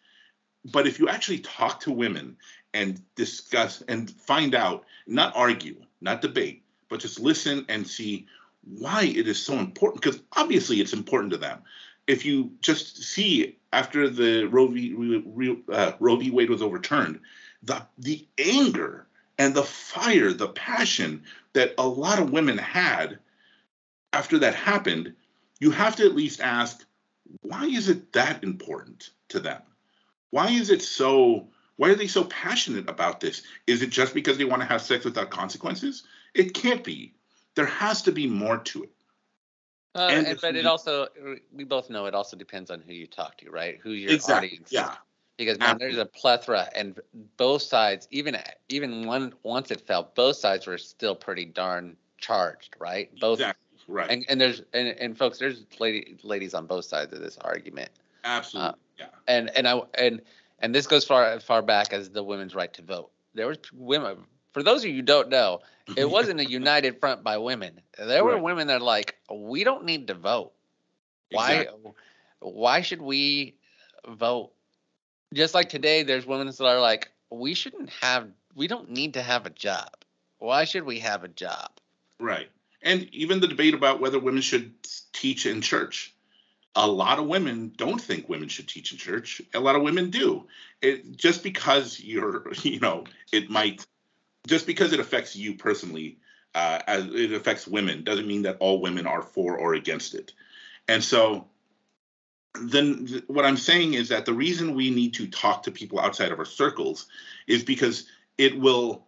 But if you actually talk to women and discuss and find out, not argue, not debate, but just listen and see why it is so important because obviously it's important to them if you just see after the Roe v. Uh, Roe v. Wade was overturned, the the anger and the fire, the passion that a lot of women had after that happened, you have to at least ask, why is it that important to them? Why is it so? Why are they so passionate about this? Is it just because they want to have sex without consequences? It can't be. There has to be more to it. Uh, and, and but it also, we both know it also depends on who you talk to, right? Who your exactly, audience. Yeah. Because man, there's a plethora, and both sides, even even one once it fell, both sides were still pretty darn charged, right? Both. Exactly. Right. And, and there's and, and folks, there's lady, ladies on both sides of this argument. Absolutely. Uh, yeah. And and I and and this goes far far back as the women's right to vote. There was women for those of you who don't know, it wasn't a united front by women. There were right. women that are like, we don't need to vote. Why? Why should we vote? Just like today, there's women that are like, we shouldn't have. We don't need to have a job. Why should we have a job? Right. And even the debate about whether women should teach in church. A lot of women don't think women should teach in church. A lot of women do. It just because you're, you know, it might just because it affects you personally, uh, as it affects women, doesn't mean that all women are for or against it. And so, then th- what I'm saying is that the reason we need to talk to people outside of our circles is because it will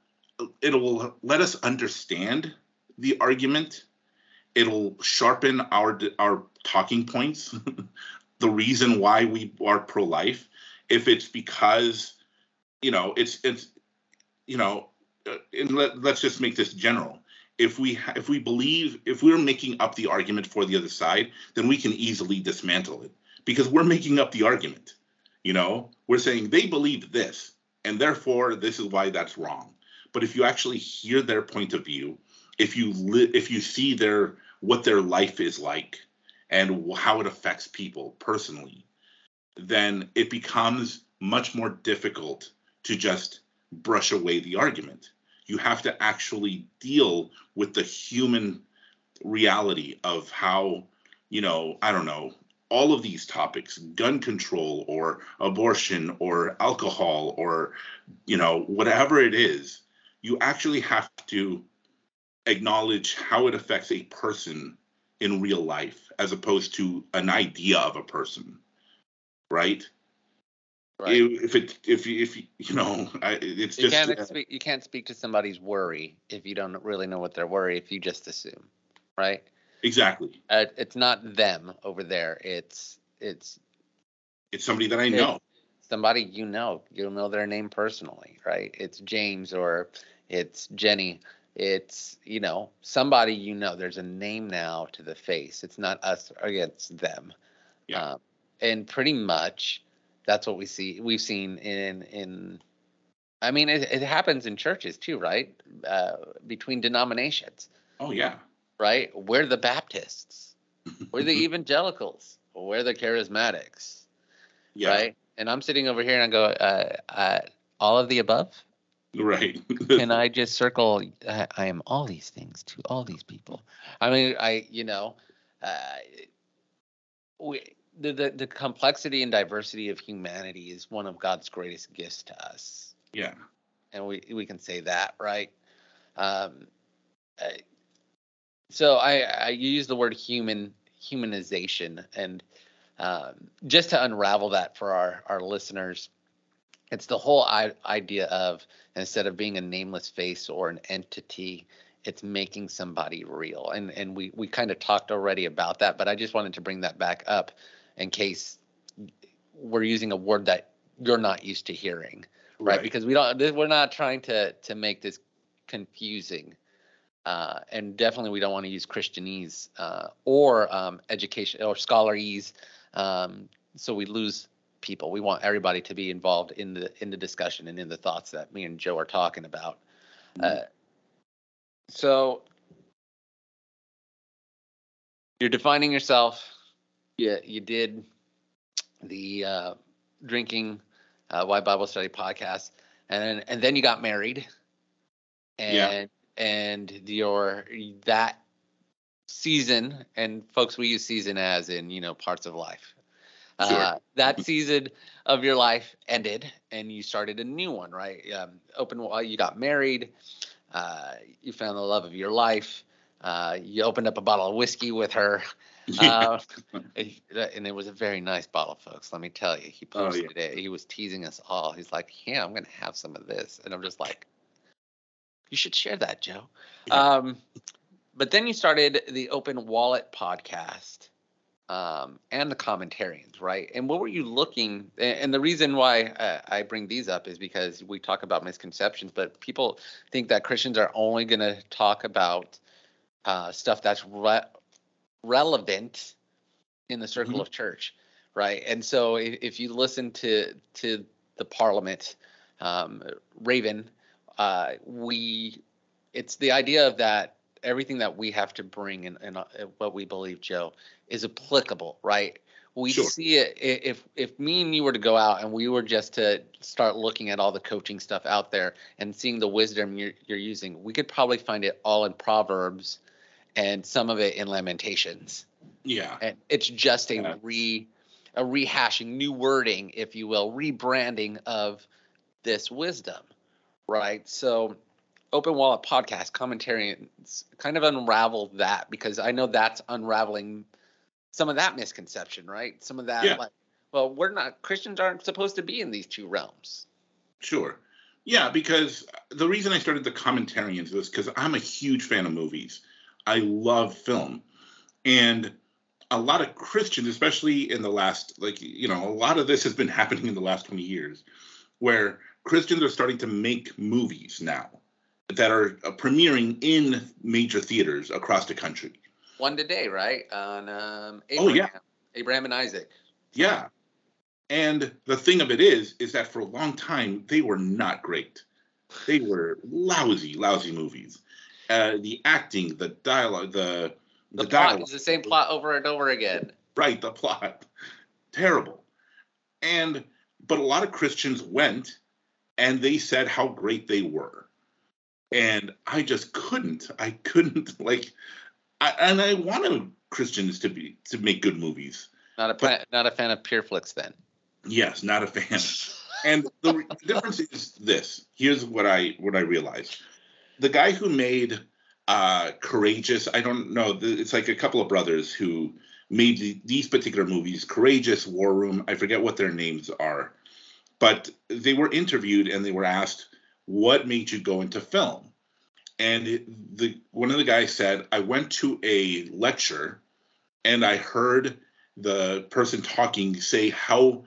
it will let us understand the argument. It'll sharpen our our talking points. the reason why we are pro-life, if it's because you know it's it's you know uh, and let, let's just make this general. If we if we believe if we're making up the argument for the other side then we can easily dismantle it because we're making up the argument you know? We're saying they believe this and therefore this is why that's wrong. But if you actually hear their point of view if you li- if you see their what their life is like and how it affects people personally then it becomes much more difficult to just brush away the argument. You have to actually deal with the human reality of how, you know, I don't know, all of these topics gun control or abortion or alcohol or, you know, whatever it is you actually have to acknowledge how it affects a person in real life as opposed to an idea of a person right? Right. If it if you if you, you know I, it's you just can't speak, you can't speak to somebody's worry if you don't really know what they're worry if you just assume right? Exactly. Uh, it's not them over there. It's it's it's somebody that i know. somebody you know. You know their name personally right? It's james or it's jenny it's you know somebody you know there's a name now to the face. It's not us against them. Yeah. Um, and pretty much that's what we see we've seen in in i mean it, it happens in churches too right? Uh, between denominations. Oh yeah. Right? We're the baptists. We're the evangelicals. We're the charismatics. Yeah. right? And i'm sitting over here and i go uh, uh, all of the above Right. Can I just circle? I, I, am all these things to all these people. I mean, I you know, uh, we the, the the complexity and diversity of humanity is one of God's greatest gifts to us. Yeah. And we we can say that, right? Um, uh, so I I use the word human humanization and um, just to unravel that for our our listeners it's the whole I- idea of instead of being a nameless face or an entity it's making somebody real. And and we we kind of talked already about that but i just wanted to bring that back up in case we're using a word that you're not used to hearing right, right. because we don't we're not trying to to make this confusing. Uh, and definitely we don't want to use christianese uh, or um, education or scholarese um, so we lose people. We want everybody to be involved in the in the discussion and in the thoughts that me and Joe are talking about. Mm-hmm. Uh, so you're defining yourself. Yeah, you did the uh, drinking uh, why Bible study podcast, and then, and then you got married, and yeah. and your that season and folks we use season as in you know parts of life Sure. Uh, that season of your life ended and you started a new one, right? Um, open, you got married, uh, you found the love of your life, uh, you opened up a bottle of whiskey with her. Uh, and it was a very nice bottle, folks. Let me tell you. He posted oh, yeah. it. He was teasing us all. He's like, "Yeah, I'm gonna have some of this," and I'm just like, "You should share that, Joe." Yeah. Um, but then you started the Open Wallet podcast, um, and the commentarians, right? And what were you looking? And the reason why uh, I bring these up is because we talk about misconceptions, but people think that Christians are only going to talk about uh, stuff that's re- relevant in the circle mm-hmm. of church, right? And so if, if, you listen to to the Parliament, um, Raven, uh, we it's the idea of that everything that we have to bring and, and uh, what we believe, Joe, is applicable, right? We sure. see it if if me and you were to go out and we were just to start looking at all the coaching stuff out there and seeing the wisdom you're, you're using, we could probably find it all in Proverbs and some of it in Lamentations. Yeah, and it's just a yeah. re a rehashing, new wording, if you will, rebranding of this wisdom, right? So open wallet podcast commentary kind of unravel that because I know that's unraveling some of that misconception, right? Some of that yeah. like well, we're not Christians aren't supposed to be in these two realms. Sure. Yeah, because the reason I started the commentarians was because I'm a huge fan of movies. I love film. And a lot of Christians, especially in the last, like, you know, a lot of this has been happening in the last 20 years, where Christians are starting to make movies now that are uh, premiering in major theaters across the country. One today, right? On um, Abraham, oh yeah, Abraham and Isaac. Yeah, and the thing of it is, is that for a long time they were not great. They were lousy, lousy movies. Uh, the acting, the dialogue, the the, the plot is the same plot over and over again. Right, the plot, terrible. And but a lot of Christians went, and they said how great they were and I just couldn't. I couldn't like, I, and I wanted Christians to be to make good movies. Not a but, not a fan of Pure Flix then. Yes, not a fan. and the difference is this. Here's what I what I realized. The guy who made uh, Courageous, I don't know. It's like a couple of brothers who made the, these particular movies. Courageous, War Room. I forget what their names are, but they were interviewed and they were asked, "What made you go into film?" And the one of the guys said, "I went to a lecture, and I heard." the person talking say how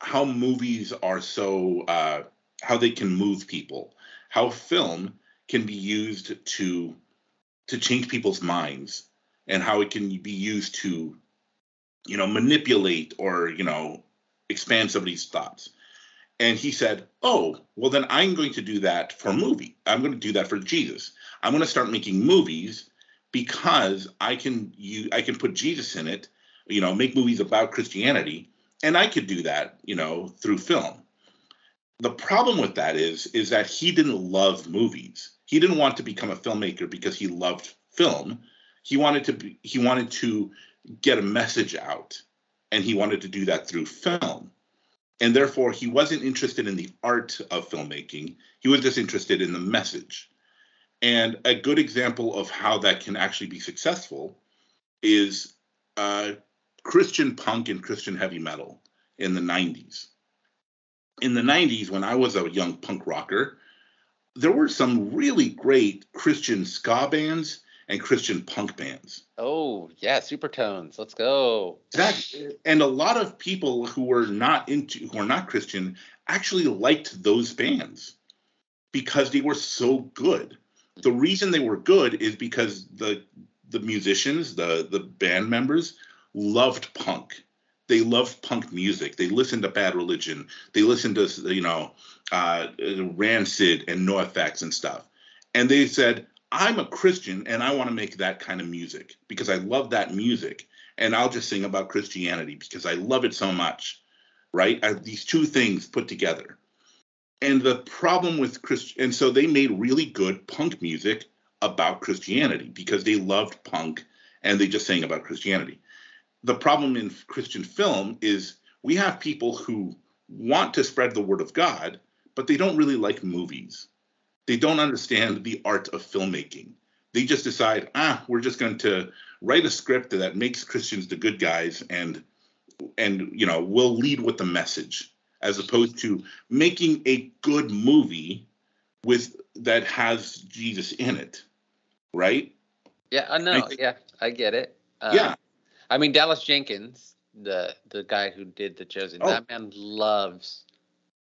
how movies are so uh, how they can move people, how film can be used to to change people's minds, and how it can be used to you know manipulate or you know expand somebody's thoughts. And he said, "Oh, well then I'm going to do that for mm-hmm. movie. I'm going to do that for Jesus. I'm going to start making movies because I can you I can put Jesus in it, you know, make movies about Christianity and I could do that, you know, through film. The problem with that is is that he didn't love movies. He didn't want to become a filmmaker because he loved film. He wanted to be, he wanted to get a message out and he wanted to do that through film. And therefore he wasn't interested in the art of filmmaking. He was just interested in the message. And a good example of how that can actually be successful is uh, Christian punk and Christian heavy metal in the 90s. In the 90s, when I was a young punk rocker, there were some really great Christian ska bands and Christian punk bands. Oh, yeah, Supertones. Let's go. That and a lot of people who were not into who are not Christian actually liked those bands because they were so good. The reason they were good is because the the musicians, the the band members loved punk. They loved punk music. They listened to Bad Religion. They listened to you know uh, Rancid and NoFX and stuff. And they said, "I'm a Christian and I want to make that kind of music because I love that music, and I'll just sing about Christianity because I love it so much." Right? I, these two things put together. And the problem with Christian, and so they made really good punk music about Christianity because they loved punk and they just sang about Christianity the problem in Christian film is we have people who want to spread the word of God, but they don't really like movies. They don't understand the art of filmmaking. They just decide, ah, we're just going to write a script that makes Christians the good guys and and you know, we'll lead with the message as opposed to making a good movie with that has Jesus in it. Right? Yeah, I know. I yeah, I get it. Um, yeah. I mean, Dallas Jenkins, the the guy who did The Chosen, oh. that man loves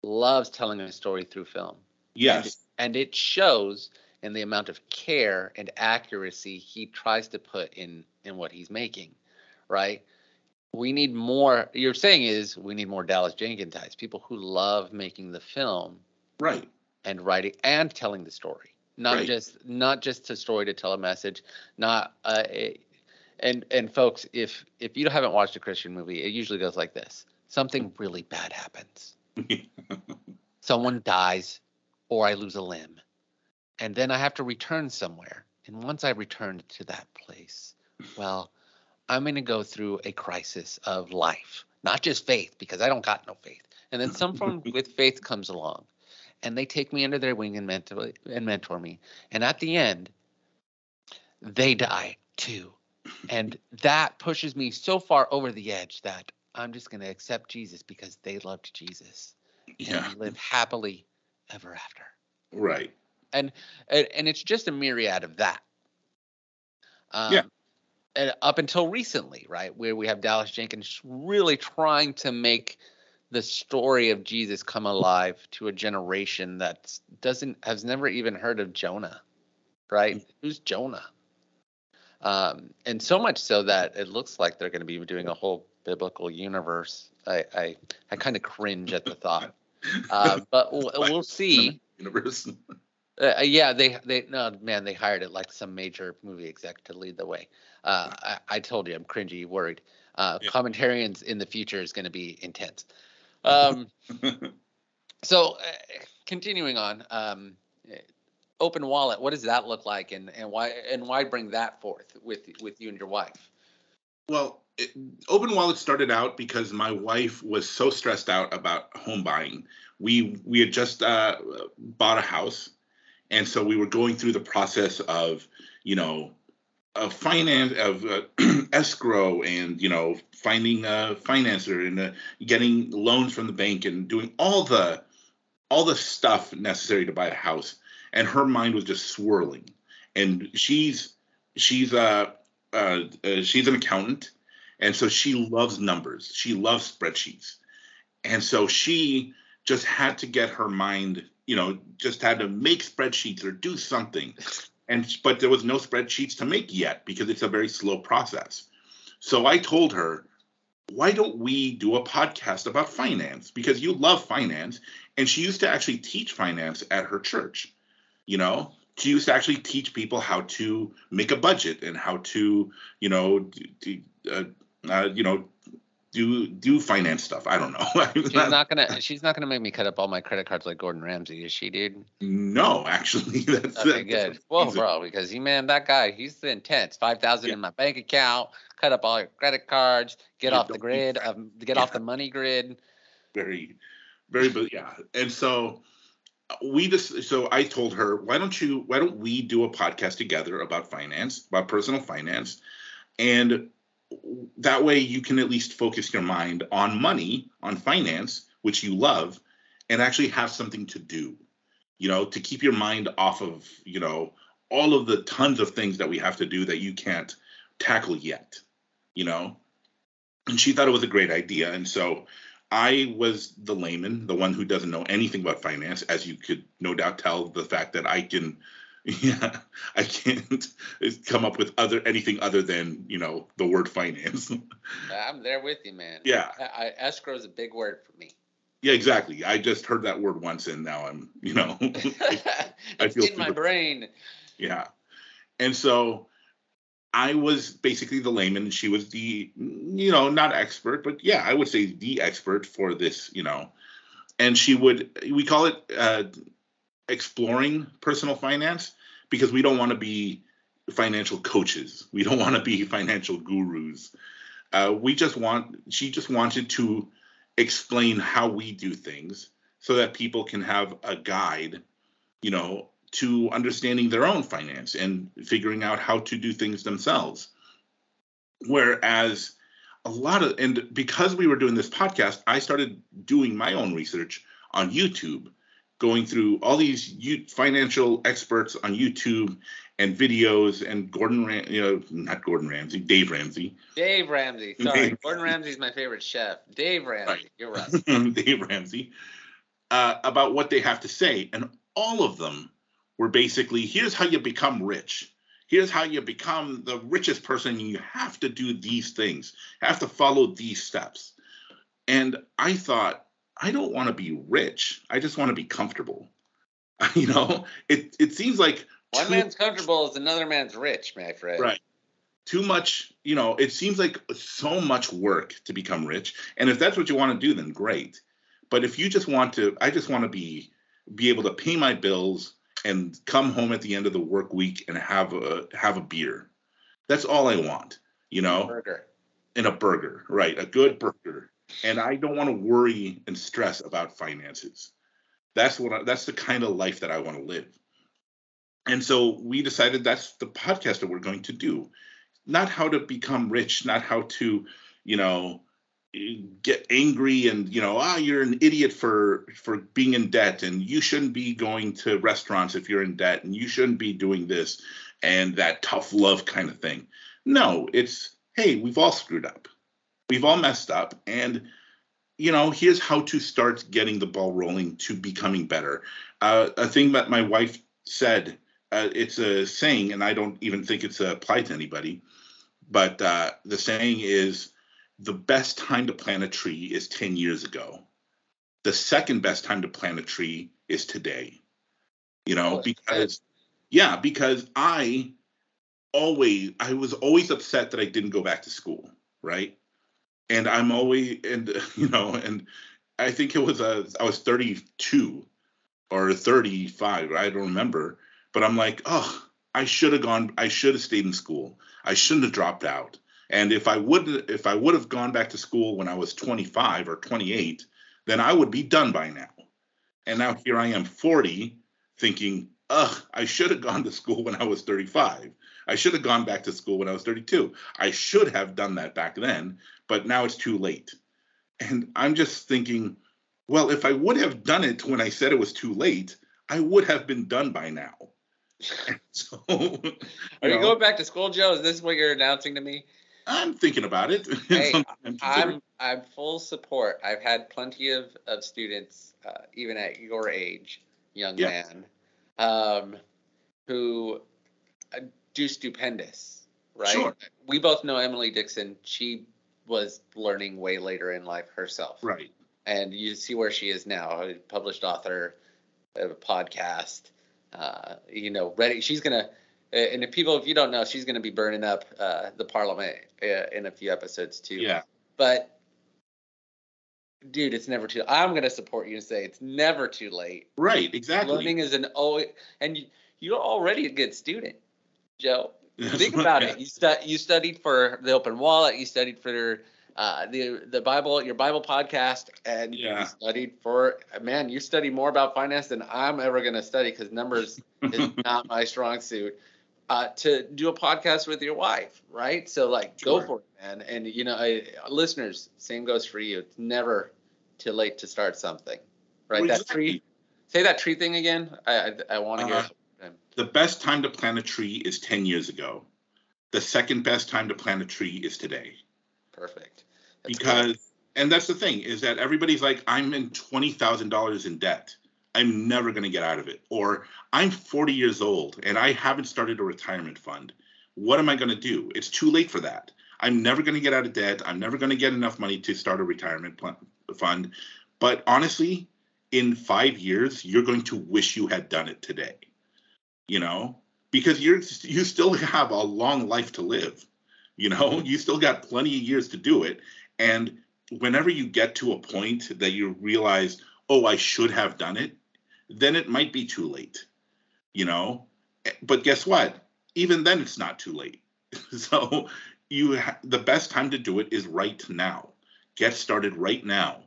loves telling a story through film. Yes, and, it shows in the amount of care and accuracy he tries to put in in what he's making, right? We need more. You're saying is we need more Dallas Jenkins types, people who love making the film, right, and writing and telling the story, not right. just not just a story to tell a message, not uh, and and folks, if if you haven't watched a Christian movie, it usually goes like this: something really bad happens, someone dies, or I lose a limb, and then I have to return somewhere. And once I return to that place, well, I'm going to go through a crisis of life, not just faith, because I don't got no faith. And then someone with faith comes along, and they take me under their wing and mentor and mentor me. And at the end, they die too and that pushes me so far over the edge that I'm just going to accept Jesus because they loved Jesus. Yeah. And live happily ever after. Right. And and it's just a myriad of that. Um, yeah. And up until recently, right, where we have Dallas Jenkins really trying to make the story of Jesus come alive to a generation that doesn't has never even heard of Jonah, right? Mm-hmm. Who's Jonah? Um, and so much so that it looks like they're going to be doing a whole biblical universe. I I, I kind of cringe at the thought, uh, but we'll, we'll see. Universe. Uh, uh, yeah, they they no man, they hired it like some major movie exec to lead the way. Uh, I, I told you I'm cringy worried. Uh, yeah. Commentarians in the future is going to be intense. Um, so uh, continuing on, um, open wallet what does that look like and and why and why bring that forth with with you and your wife Well, it, Open Wallet started out because my wife was so stressed out about home buying. We we had just uh, bought a house, and so we were going through the process of you know of finance of uh, escrow and you know finding a financer and uh, getting loans from the bank and doing all the all the stuff necessary to buy a house. And her mind was just swirling. And she's she's uh, uh, uh she's an accountant and so she loves numbers. She loves spreadsheets. And so she just had to get her mind you know just had to make spreadsheets or do something. And but there was no spreadsheets to make yet because it's a very slow process. So i told her why don't we do a podcast about finance? Because you love finance. And she used to actually teach finance at her church you know she used to actually teach people how to make a budget and how to you know do, uh, uh, you know do do finance stuff. I don't know. she's not gonna she's not gonna make me cut up all my credit cards like Gordon Ramsay, is she, dude? No, actually, that's okay. Good. Well, bro, because you man, that guy, he's intense. Five thousand yeah. in my bank account, cut up all your credit cards, get yeah, off the grid, um, get yeah. off the money grid. Very, very, but yeah, and so we just so I told her, why don't you, why don't we do a podcast together about finance, about personal finance, and that way you can at least focus your mind on money, on finance, which you love, and actually have something to do, you know, to keep your mind off of, you know, all of the tons of things that we have to do that you can't tackle yet, you know. And she thought it was a great idea. And so I was the layman, the one who doesn't know anything about finance, as you could no doubt tell the fact that I can yeah, I can't come up with other anything other than you know the word finance. I'm there with you, man. Yeah, I, I, escrow is a big word for me. Yeah, exactly. I just heard that word once, and now I'm, you know, I feel in my brain. Yeah, and so I was basically the layman, she was the, you know, not expert, but yeah, I would say the expert for this, you know, and she would, we call it. Uh, exploring personal finance because we don't want to be financial coaches. We don't want to be financial gurus. Uh, we just want, she just wanted to explain how we do things so that people can have a guide, you know, to understanding their own finance and figuring out how to do things themselves. Whereas a lot of, and because we were doing this podcast, I started doing my own research on YouTube going through all these financial experts on YouTube and videos and Gordon, Ram- you know, not Gordon Ramsay, Dave Ramsey. Dave Ramsey. Sorry, Dave. Gordon Ramsay's my favorite chef. Dave Ramsey. Right. You're right. Dave Ramsey. Uh, about what they have to say, and all of them were basically, here's how you become rich. Here's how you become the richest person. You have to do these things. You have to follow these steps. And I thought, I don't want to be rich. I just want to be comfortable. you know, it it seems like one too, man's comfortable is another man's rich, my friend. Right. Too much, you know, it seems like so much work to become rich. And if that's what you want to do, then great. But if you just want to, I just want to be be able to pay my bills and come home at the end of the work week and have a have a beer. That's all I want, you know. A burger. And a burger, right? A good burger and I don't want to worry and stress about finances. That's what I, that's the kind of life that I want to live. And so we decided that's the podcast that we're going to do. Not how to become rich, not how to, you know, get angry and you know ah you're an idiot for for being in debt and you shouldn't be going to restaurants if you're in debt and you shouldn't be doing this and that tough love kind of thing no it's hey we've all screwed up We've all messed up. And, you know, here's how to start getting the ball rolling to becoming better. Uh, a thing that my wife said, uh, it's a saying, and I don't even think it's applied to anybody, but uh, the saying is the best time to plant a tree is 10 years ago. The second best time to plant a tree is today. You know, because, yeah, because I always, I was always upset that I didn't go back to school, right? and I'm always and you know and I think it was a I was 32 or 35 I don't remember but I'm like oh I should have gone I should have stayed in school I shouldn't have dropped out And if I would if I would have gone back to school when I was 25 or 28, then I would be done by now. And now here I am 40 thinking, ugh, I should have gone to school when I was 35. I should have gone back to school when I was 32. I should have done that back then, but now it's too late. And I'm just thinking, well, if I would have done it when I said it was too late, I would have been done by now. so, are you, you going back to school, Joe? Is this what you're announcing to me? I'm thinking about it. Hey, I'm, I'm, I'm full support. I've had plenty of of students, uh, even at your age, young yeah. man, um, who uh, do stupendous. Right. Sure. We both know Emily Dixon. She was learning way later in life herself. Right. And you see where she is now, a published author, a podcast. Uh, you know, ready. She's gonna and if people, if you don't know, she's going to be burning up uh, the parliament uh, in a few episodes too. Yeah. But dude, it's never too. I'm going to support you and say it's never too late. Right. Exactly. Learning is an always, and you, you're already a good student, Joe. Think about it. You stu- you studied for the Open Wallet. You studied for uh, the the Bible, your Bible podcast, and yeah. you studied for man. You study more about finance than I'm ever going to study because numbers is not my strong suit uh, to do a podcast with your wife, right? So like, sure. go for it, man. And you know, I, listeners, same goes for you. It's never too late to start something, right? Well, that exactly. tree. Say that tree thing again. I I, I want to uh, hear. The best time to plant a tree is ten years ago. The second best time to plant a tree is today. Perfect. That's because, great. and that's the thing is that everybody's like, I'm in twenty thousand dollars in debt I'm never going to get out of it. Or I'm 40 years old and I haven't started a retirement fund. What am I going to do? It's too late for that. I'm never going to get out of debt. I'm never going to get enough money to start a retirement fund. But honestly, in five years, you're going to wish you had done it today. You know, because you're you still have a long life to live. You know, you still got plenty of years to do it. And whenever you get to a point that you realize, oh, I should have done it, then it might be too late, you know. But guess what? Even then, it's not too late. so you ha- the best time to do it is right now. Get started right now.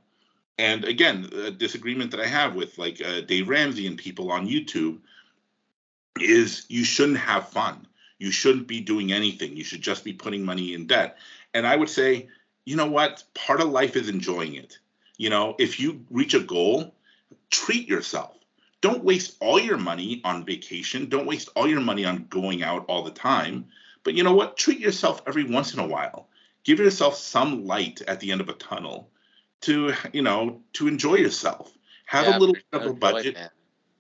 And again, a disagreement that I have with like uh, Dave Ramsey and people on YouTube is you shouldn't have fun. You shouldn't be doing anything. You should just be putting money in debt. And I would say, you know what? Part of life is enjoying it. You know, if you reach a goal, treat yourself don't waste all your money on vacation. Don't waste all your money on going out all the time. But you know what? Treat yourself every once in a while. Give yourself some light at the end of a tunnel to, you know, to enjoy yourself. Have yeah, a little bit of a budget.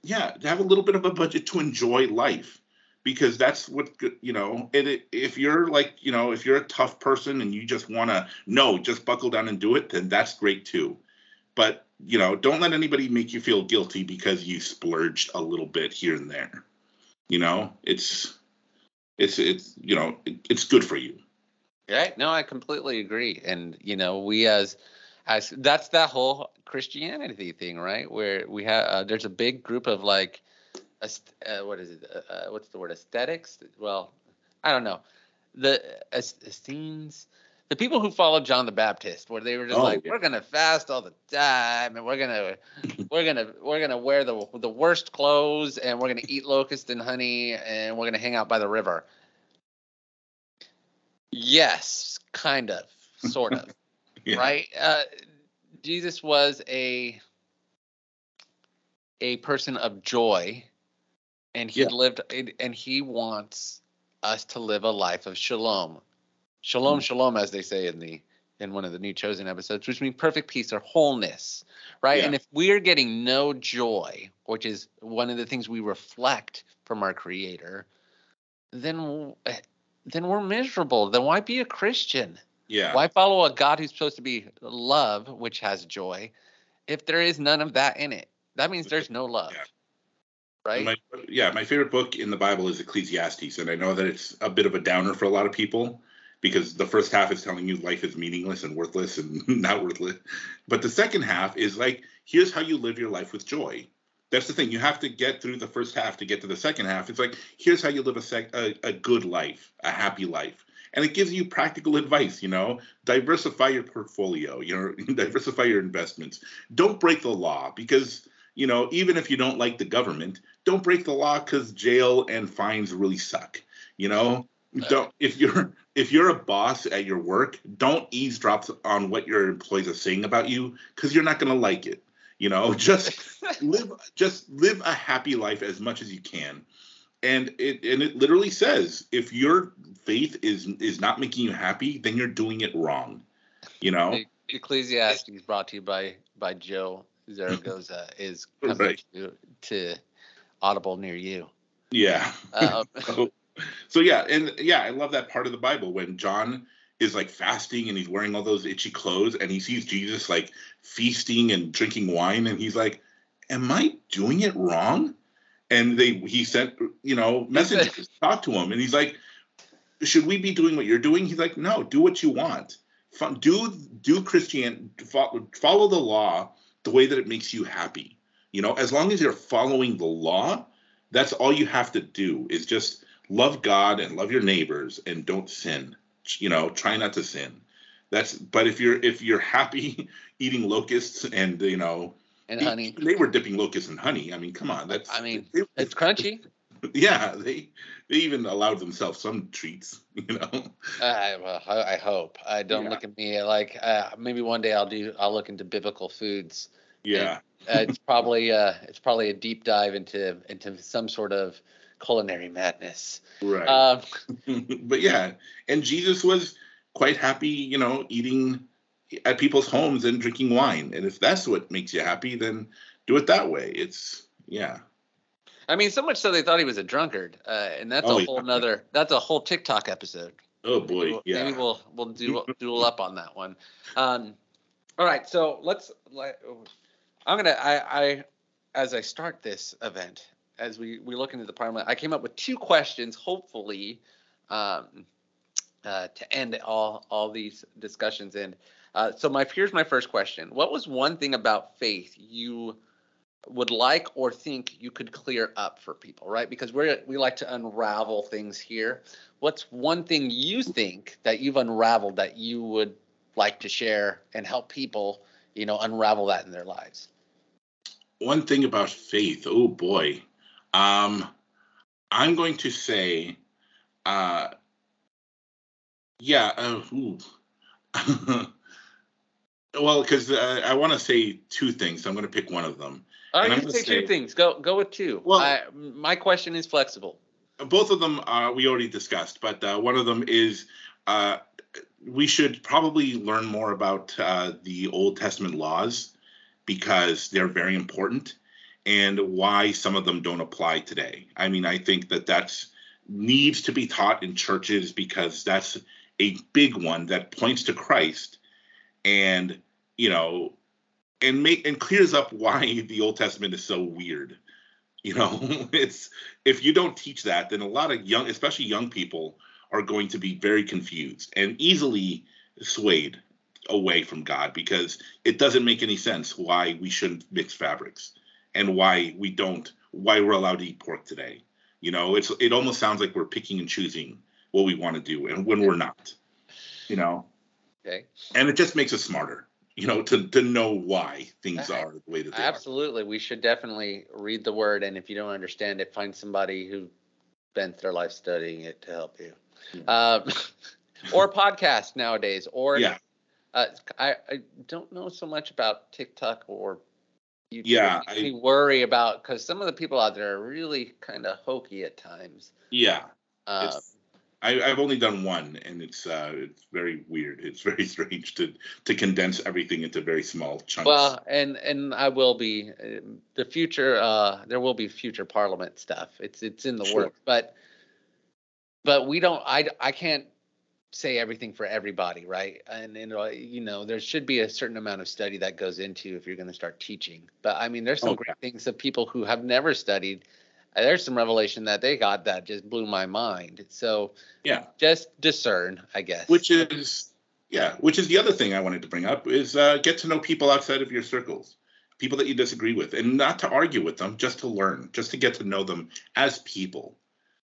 Yeah, have a little bit of a budget to enjoy life because that's what you know it, if you're like you know if you're a tough person and you just want to no just buckle down and do it then that's great too but you know, don't let anybody make you feel guilty because you splurged a little bit here and there. You know, it's it's it's you know, it, it's good for you. Right? No, I completely agree. And you know, we as as that's that whole Christianity thing, right? Where we have uh, there's a big group of like, uh, what is it? Uh, uh, what's the word? Aesthetics? Well, I don't know. The Essenes the people who followed John the Baptist, where they were just oh, like, yeah. we're gonna fast all the time, and we're gonna, we're gonna, we're gonna wear the the worst clothes, and we're gonna eat locust and honey, and we're gonna hang out by the river. Yes, kind of, sort of, yeah. right? Uh, Jesus was a a person of joy, and he yeah. lived, and he wants us to live a life of shalom Shalom, mm. shalom, as they say in the in one of the new chosen episodes, which means perfect peace or wholeness, right? Yeah. And if we're getting no joy, which is one of the things we reflect from our Creator, then then we're miserable. Then why be a Christian? Yeah. Why follow a God who's supposed to be love, which has joy, if there is none of that in it? That means there's no love. Yeah. Right? My, yeah, my favorite book in the Bible is Ecclesiastes, and I know that it's a bit of a downer for a lot of people because the first half is telling you life is meaningless and worthless and not worthless. But the second half is like, here's how you live your life with joy. That's the thing. You have to get through the first half to get to the second half. It's like, here's how you live a, sec- a, a good life, a happy life. and it gives you practical advice. You know, diversify your portfolio. You know, diversify your investments. Don't break the law because you know even if you don't like the government, don't break the law because jail and fines really suck. You know, don't if you're if you're a boss at your work, don't eavesdrop on what your employees are saying about you because you're not gonna like it. You know, just live just live a happy life as much as you can. And it and it literally says if your faith is is not making you happy, then you're doing it wrong. You know. Ecclesiastes brought to you by by Joe Zaragoza is coming right. to, to Audible near you. Yeah. Um, so yeah, and yeah, I love that part of the Bible when John is like fasting and he's wearing all those itchy clothes and he sees Jesus like feasting and drinking wine and he's like, "Am I doing it wrong?" And they he sent you know messengers talk to him and he's like, "Should we be doing what you're doing?" He's like, "No, do what you want. Do do Christian follow, follow the law the way that it makes you happy. You know, as long as you're following the law, that's all you have to do is just love God and love your neighbors and don't sin. You know, try not to sin. That's but if you're if you're happy eating locusts and you know and honey, they were dipping locusts in honey. I mean, come on, that's I mean, they, it's crunchy. Yeah, they they even allowed themselves some treats. You know. Well, I, I hope. I don't yeah. look at me like uh, maybe one day I'll do. I'll look into biblical foods. Yeah. And, uh, it's probably uh, it's probably a deep dive into into some sort of culinary madness. Right. Um, but yeah, and Jesus was quite happy, you know, eating at people's homes and drinking wine. And if that's what makes you happy, then do it that way. It's yeah. I mean, so much so they thought he was a drunkard, uh, and that's oh, a whole yeah. nother. That's a whole TikTok episode. Oh boy, maybe we'll, yeah. Maybe we'll we'll do duel up on that one. Um, all right, so let's. Let, I'm gonna. I, I as I start this event, as we we look into the parliament, I came up with two questions. Hopefully, um, uh, to end all all these discussions. And uh, so my here's my first question: What was one thing about faith you would like or think you could clear up for people, right? Because we we like to unravel things here. What's one thing you think that you've unraveled that you would like to share and help people, you know, unravel that in their lives? One thing about faith, oh boy. Um I'm going to say uh yeah, uh, well, because uh, I want to say two things. So I'm going to pick one of them. You can say, say two things. Go go with two. Well, I, my question is flexible. Both of them uh, we already discussed, but uh, one of them is uh, we should probably learn more about uh, the Old Testament laws because they're very important and why some of them don't apply today. I mean, I think that that's needs to be taught in churches because that's a big one that points to Christ and you know and make and clears up why the Old Testament is so weird. You know, it's if you don't teach that, then a lot of young, especially young people, are going to be very confused and easily swayed away from God because it doesn't make any sense why we shouldn't mix fabrics and why we don't why we're allowed to eat pork today. You know, it's it almost sounds like we're picking and choosing what we want to do and when we're not. You know. Okay. And it just makes us smarter you know, to to know why things are the way that they are. Absolutely. Are. We should definitely read the word and if you don't understand it, find somebody who spent their life studying it to help you. Yeah. Um, or podcast nowadays. Or yeah. Uh, I, I don't know so much about TikTok or YouTube. Yeah. I worry about because some of the people out there are really kind of hokey at times. Yeah. Um, I, have only done one, and it's uh, it's very weird. It's very strange to to condense everything into very small chunks. Well, and and I will be uh, the future. Uh, there will be future Parliament stuff. It's it's in the sure. works, but but we don't. I I can't say everything for everybody, right? And and uh, you know there should be a certain amount of study that goes into if you're going to start teaching. But I mean, there's some oh, great things of people who have never studied there's some revelation that they got that just blew my mind. So yeah, just discern, I guess. Which is yeah, which is the other thing I wanted to bring up is uh, get to know people outside of your circles, people that you disagree with, and not to argue with them, just to learn, just to get to know them as people.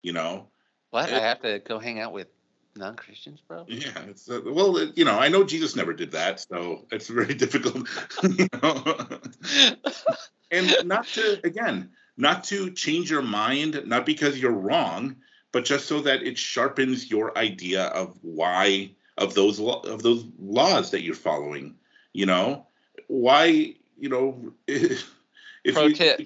You know. What I have to go hang out with non-Christians, bro. Yeah, it's uh, well, it, you know, I know Jesus never did that, so it's very difficult. you know? and not to again, not to change your mind, not because you're wrong, but just so that it sharpens your idea of why of those lo- of those laws that you're following. You know, why you know if Pro you, tip.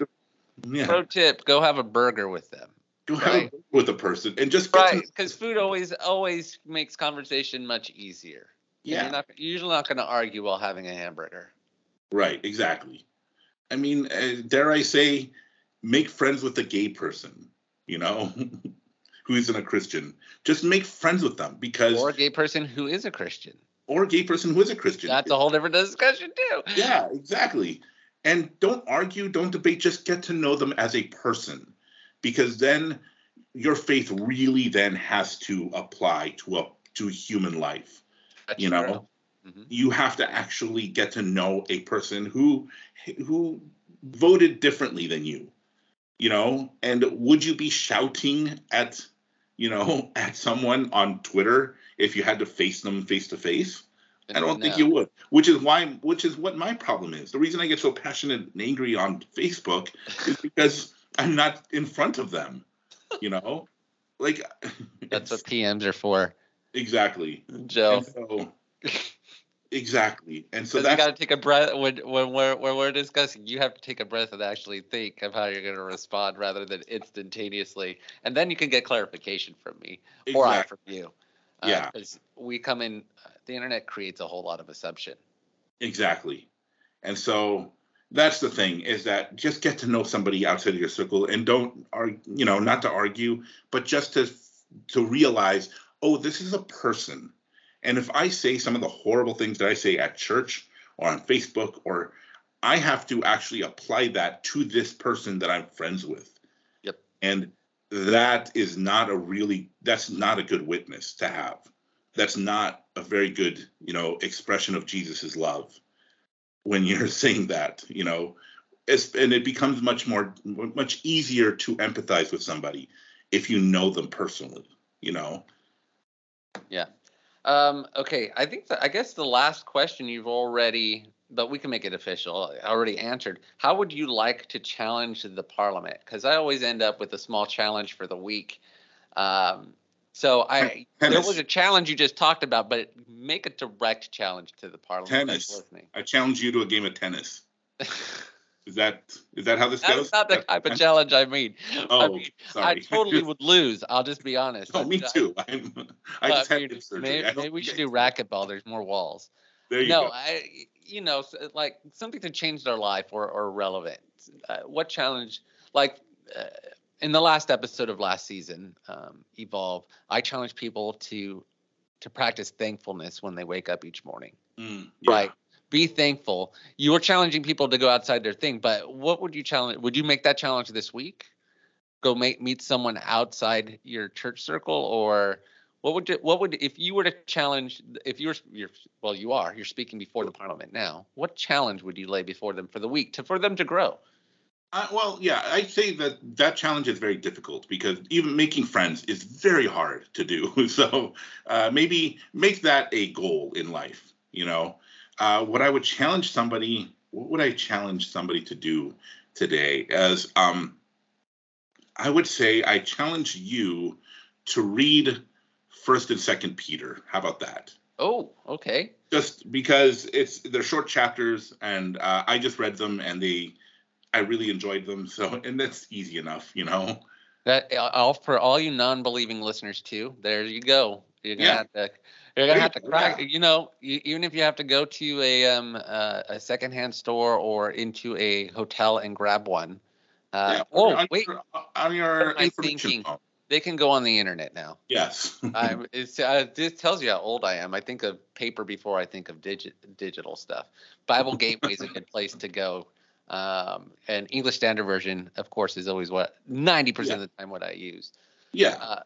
yeah, Pro tip: Go have a burger with them. Go have a right. with a person and just get Right, because food always always makes conversation much easier. yeah, You're not you're usually not going to argue while having a hamburger. Right, exactly. I mean, uh, dare I say, make friends with a gay person, you know, who isn't a Christian. Just make friends with them because, Or or, a gay person who is a Christian. Or a gay person who is a Christian. That's a whole different discussion too. yeah, exactly. And don't argue, don't debate, just get to know them as a person because then your faith really then has to apply to a to human life. That's you know. Mhm. you have to actually get to know a person who who voted differently than you you know and would you be shouting at you know at someone on twitter if you had to face them face to face i don't think you would which is why which is what my problem is the reason i get so passionate and angry on facebook is because i'm not in front of them you know like That's what PMs are for, exactly Joe. and so exactly and so you that's got to take a breath when when we're when we're discussing. You have to take a breath and actually think of how you're going to respond rather than instantaneously, and then you can get clarification from me or I from you. Uh, yeah. Because we come in, uh, the internet creates a whole lot of assumption. Exactly. And so that's the thing is that just get to know somebody outside of your circle and don't argue, you know, not to argue, but just to to realize, oh, this is a person. And if I say some of the horrible things that I say at church or on Facebook or I have to actually apply that to this person that I'm friends with. Yep. And that is not a really that's not a good witness to have. That's not a very good, you know, expression of Jesus's love when you're saying that, you know, it's, and it becomes much more much easier to empathize with somebody if you know them personally, you know. Yeah. Um, okay, I think I guess the last question you've already, but we can make it official. Already answered. How would you like to challenge the parliament? Because I always end up with a small challenge for the week. Um, so I there was a challenge you just talked about, but make a direct challenge to the parliament that's Tennis. listening. I challenge you to a game of tennis. Is that is that how this goes? That's not the That- type of challenge I mean. I Oh, mean, I totally would lose. I'll just be honest. oh, me I- too. I'm, I just had mean, hip surgery. Maybe, I maybe we should do racquetball. There's more walls. There you no, go. I, you know, like something to change their life or, or relevant. Uh, what challenge, like uh, in the last episode of last season, um, Evolve, I challenge people to to practice thankfulness when they wake up each morning. Mm, yeah. Right. Be thankful. You were challenging people to go outside their thing, but what would you challenge? Would you make that challenge this week? Go make meet someone outside your church circle, or what would you, what would if you were to challenge? If you were you're well, you are you're speaking before the parliament now. What challenge would you lay before them for the week to for them to grow? Uh, well, yeah, I'd say that that challenge is very difficult because even making friends is very hard to do. So uh, maybe make that a goal in life. You know, uh, what I would challenge somebody, what would I challenge somebody to do today? As um, I would say, I challenge you to read First and Second Peter. How about that? Oh, okay. Just because it's they're short chapters, and uh, I just read them, and they I really enjoyed them. So, and that's easy enough, you know. That all for all you non-believing listeners too. There you go. You're gonna Yeah. have to. You're gonna have to crack. yeah. You know, you, even if you have to go to a um uh, a secondhand store or into a hotel and grab one. Uh, yeah. Oh on wait, your, on your What am I information they can go on the internet now. Yes. I'm, it's, uh, this tells you how old I am. I think of paper before I think of digi- digital stuff. Bible Gateway is a good place to go. Um, and English Standard Version, of course, is always what 90% Yeah. of the time what I use. yeah. Uh,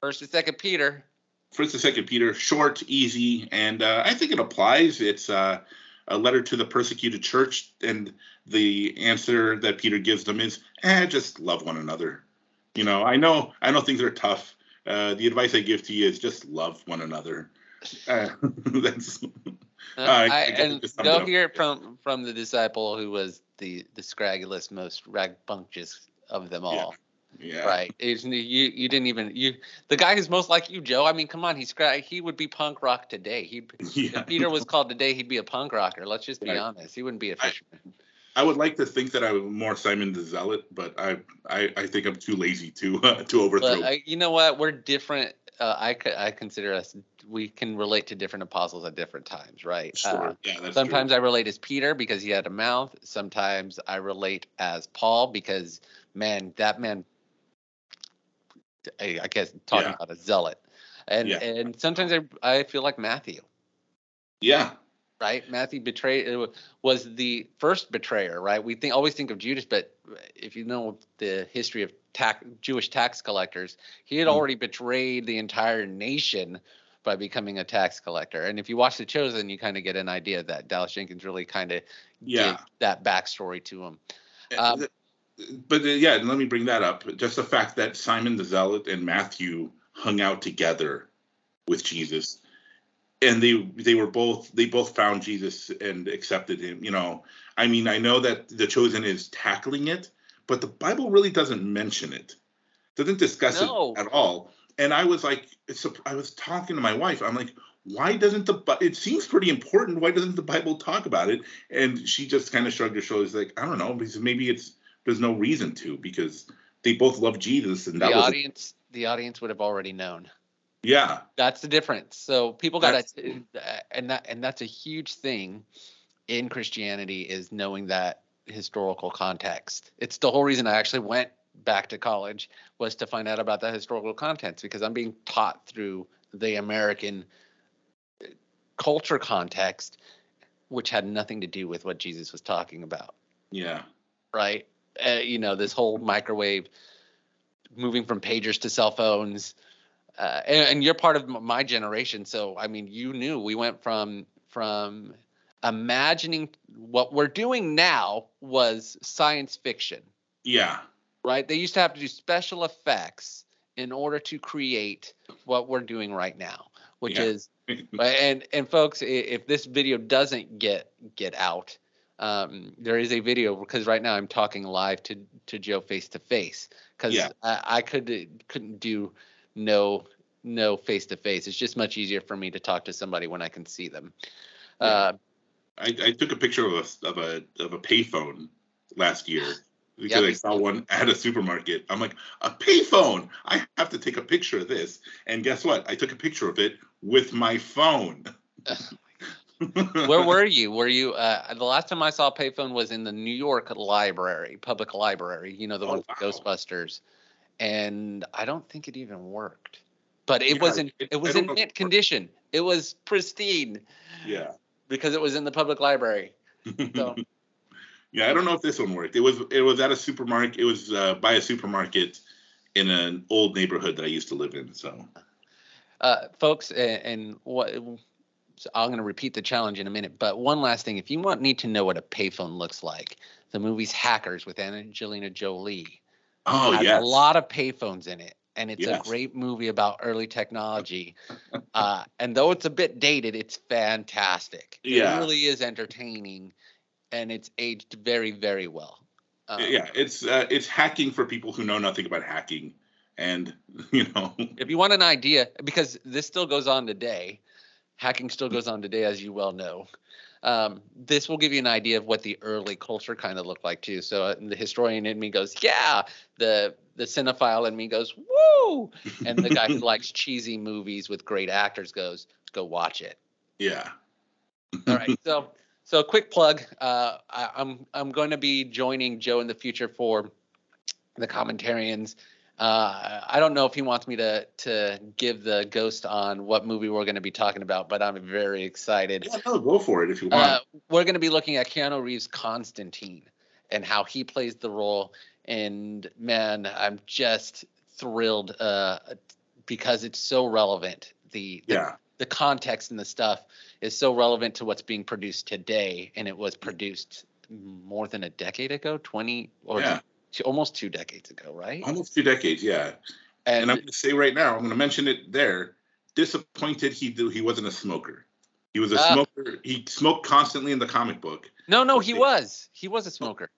First and Second Peter. First and Second Peter, short, easy, and uh, I think it applies. It's uh, a letter to the persecuted church, and the answer that Peter gives them is, "Eh, just love one another." You know, I know, I know things are tough uh, the advice I give to you is just love one another. Uh, that's Uh, I- I, I and it just sums go hear it from from the disciple who was the the scraggiest, most ragbunctious of them all. yeah. Right? It's, you you didn't even you the guy who's most like you, Joe. I mean, come on, he's. He would be punk rock today. He Yeah. if Peter was called today, he'd be a punk rocker. Let's just be Right. honest. He wouldn't be a fisherman. I would like to think that I'm more Simon the Zealot, but I I, I think I'm too lazy to uh, to overthrow. But uh, you know what? We're different. Uh, I I consider us. We can relate to different apostles at different times, right? sure. Uh, yeah, Sometimes true. I relate as Peter because he had a mouth. Sometimes I relate as Paul because man, that man. I I guess talking Yeah. about a zealot, and Yeah. and sometimes I I feel like Matthew, yeah, right? Matthew betrayed was the first betrayer, right? We think always think of Judas, but if you know the history of tax, Jewish tax collectors, he had Mm. already betrayed the entire nation by becoming a tax collector. And if you watch The Chosen, you kind of get an idea that Dallas Jenkins really kind of yeah. give that backstory to him. Uh, Um, but uh, yeah, let me bring that up. Just the fact that Simon the Zealot and Matthew hung out together with Jesus, and they they were both they both found Jesus and accepted him. You know, I mean, I know that the chosen is tackling it, but the Bible really doesn't mention it, doesn't discuss No. it at all. And I was like, I was talking to my wife. I'm like, why doesn't the it seems pretty important? Why doesn't the Bible talk about it? And she just kind of shrugged her shoulders, like, I don't know, because maybe it's there's no reason to because they both love Jesus and the that was audience, the audience would have already known. yeah That's the difference. So people got to, and that and that's a huge thing in Christianity is knowing that historical context. It's the whole reason I actually went back to college was to find out about that historical context because I'm being taught through the American uh, culture context, which had nothing to do with what Jesus was talking about. yeah right? Uh, you know, this whole microwave moving from pagers to cell phones. Uh, and, and you're part of my generation, so I mean, you knew we went from from imagining what we're doing now was science fiction, yeah right? They used to have to do special effects in order to create what we're doing right now, which Yeah. is and and folks, if this video doesn't get get out, um, there is a video because right now I'm talking live to to Joe face to face because Yeah. I, I could couldn't do no no face to face. It's just much easier for me to talk to somebody when I can see them. Yeah. Uh, I, I took a picture of a of a of a payphone last year because Yeah, I saw one at a supermarket. I'm like, a payphone! I have to take a picture of this. And guess what? I took a picture of it with my phone. where were you? Were you uh, the last time I saw a payphone was in the New York Library, public library. You know the Oh, one for wow. Ghostbusters, and I don't think it even worked. But it Yeah, was in it- it, was in know if it mint condition. It was pristine yeah. Because it was in the public library. So yeah, I don't know if this one worked. It was it was at a supermarket. It was uh, by a supermarket in an old neighborhood that I used to live in. So uh, folks, and, and what so I'm going to repeat the challenge in a minute. But one last thing, if you want need to know what a payphone looks like, the movie's Hackers with Angelina Jolie. oh has a lot of payphones in it and it's Yes. a great movie about early technology uh, and though it's a bit dated it's fantastic Yeah. it really is entertaining and it's aged very very well um, yeah, it's uh, it's hacking for people who know nothing about hacking, and you know, if you want an idea because this still goes on today hacking still goes on today as you well know um, this will give you an idea of what the early culture kind of looked like too. So uh, the historian in me goes yeah! The the cinephile in me goes woo! And the guy who likes cheesy movies with great actors goes go watch it. Yeah, all right so so a quick plug uh, I, i'm i'm going to be joining joe in the future for the commentarians uh, I don't know if he wants me to to give the ghost on what movie we're going to be talking about, but I'm very excited. yeah, no, go for it if you want. Uh, we're going to be looking at Keanu Reeves' Constantine and how he plays the role. And man, I'm just thrilled uh, because it's so relevant. The, the yeah, the context and the stuff is so relevant to what's being produced today, and it was produced more than a decade ago, 20 or Yeah. Almost two decades ago, right? almost two decades. Yeah, And, and I'm going to say right now, I'm going to mention it there. Disappointed he do, he wasn't a smoker. He was a uh, smoker. He smoked constantly in the comic book. No, no, he was. He was a smoker.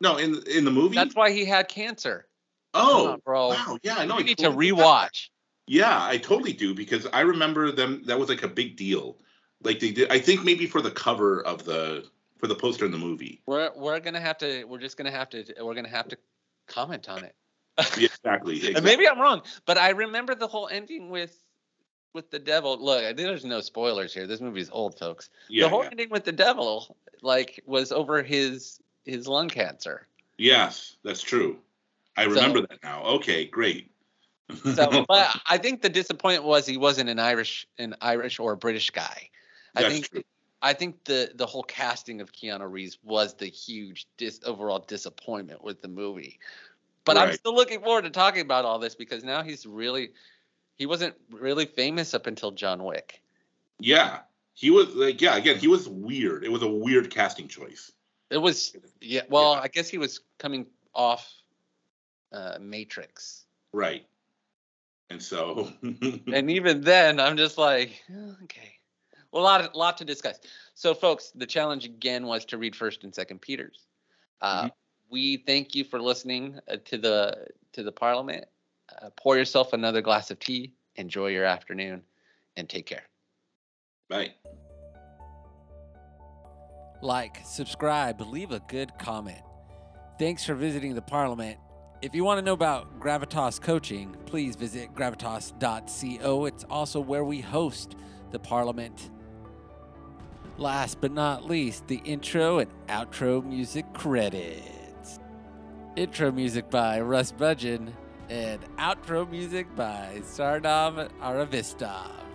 No, in in the movie. That's why he had cancer. Oh, on, bro. Wow. Yeah, I know. You need to rewatch. Yeah, I totally do because I remember them. That was like a big deal. Like they did. I think maybe for the cover of the for the poster in the movie. We're we're gonna have to. We're just gonna have to. We're gonna have to comment on it. yeah, exactly, exactly. maybe I'm wrong, but I remember the whole ending with with the devil. Look, there's no spoilers here. This movie's old, folks. Yeah, the whole yeah. ending with the devil, like, was over his his lung cancer. Yes, that's true. I remember so, that now. Okay, great so, but I think the disappointment was he wasn't an Irish, an Irish or a British guy. I That's think, true. I think the the whole casting of Keanu Reeves was the huge dis, overall disappointment with the movie. But right. I'm still looking forward to talking about all this because now he's really, he wasn't really famous up until John Wick. Yeah, he was like, yeah, again, he was weird. It was a weird casting choice. It was, yeah. Well, yeah. I guess he was coming off uh, Matrix. Right. And so, and even then, I'm just like, okay. Well, a lot, lot to discuss. So, folks, the challenge again was to read First and Second Peter's. Uh, mm-hmm. We thank you for listening uh, to the to the Parliament. Uh, pour yourself another glass of tea. Enjoy your afternoon, and take care. Bye. Like, subscribe, leave a good comment. Thanks for visiting the Parliament if you want to know about Gravitas coaching, please visit gravitas.co. It's also where we host the Parliament. Last but not least, the intro and outro music credits. Intro music by Russ Budgeon and outro music by Sarnav Aravistov.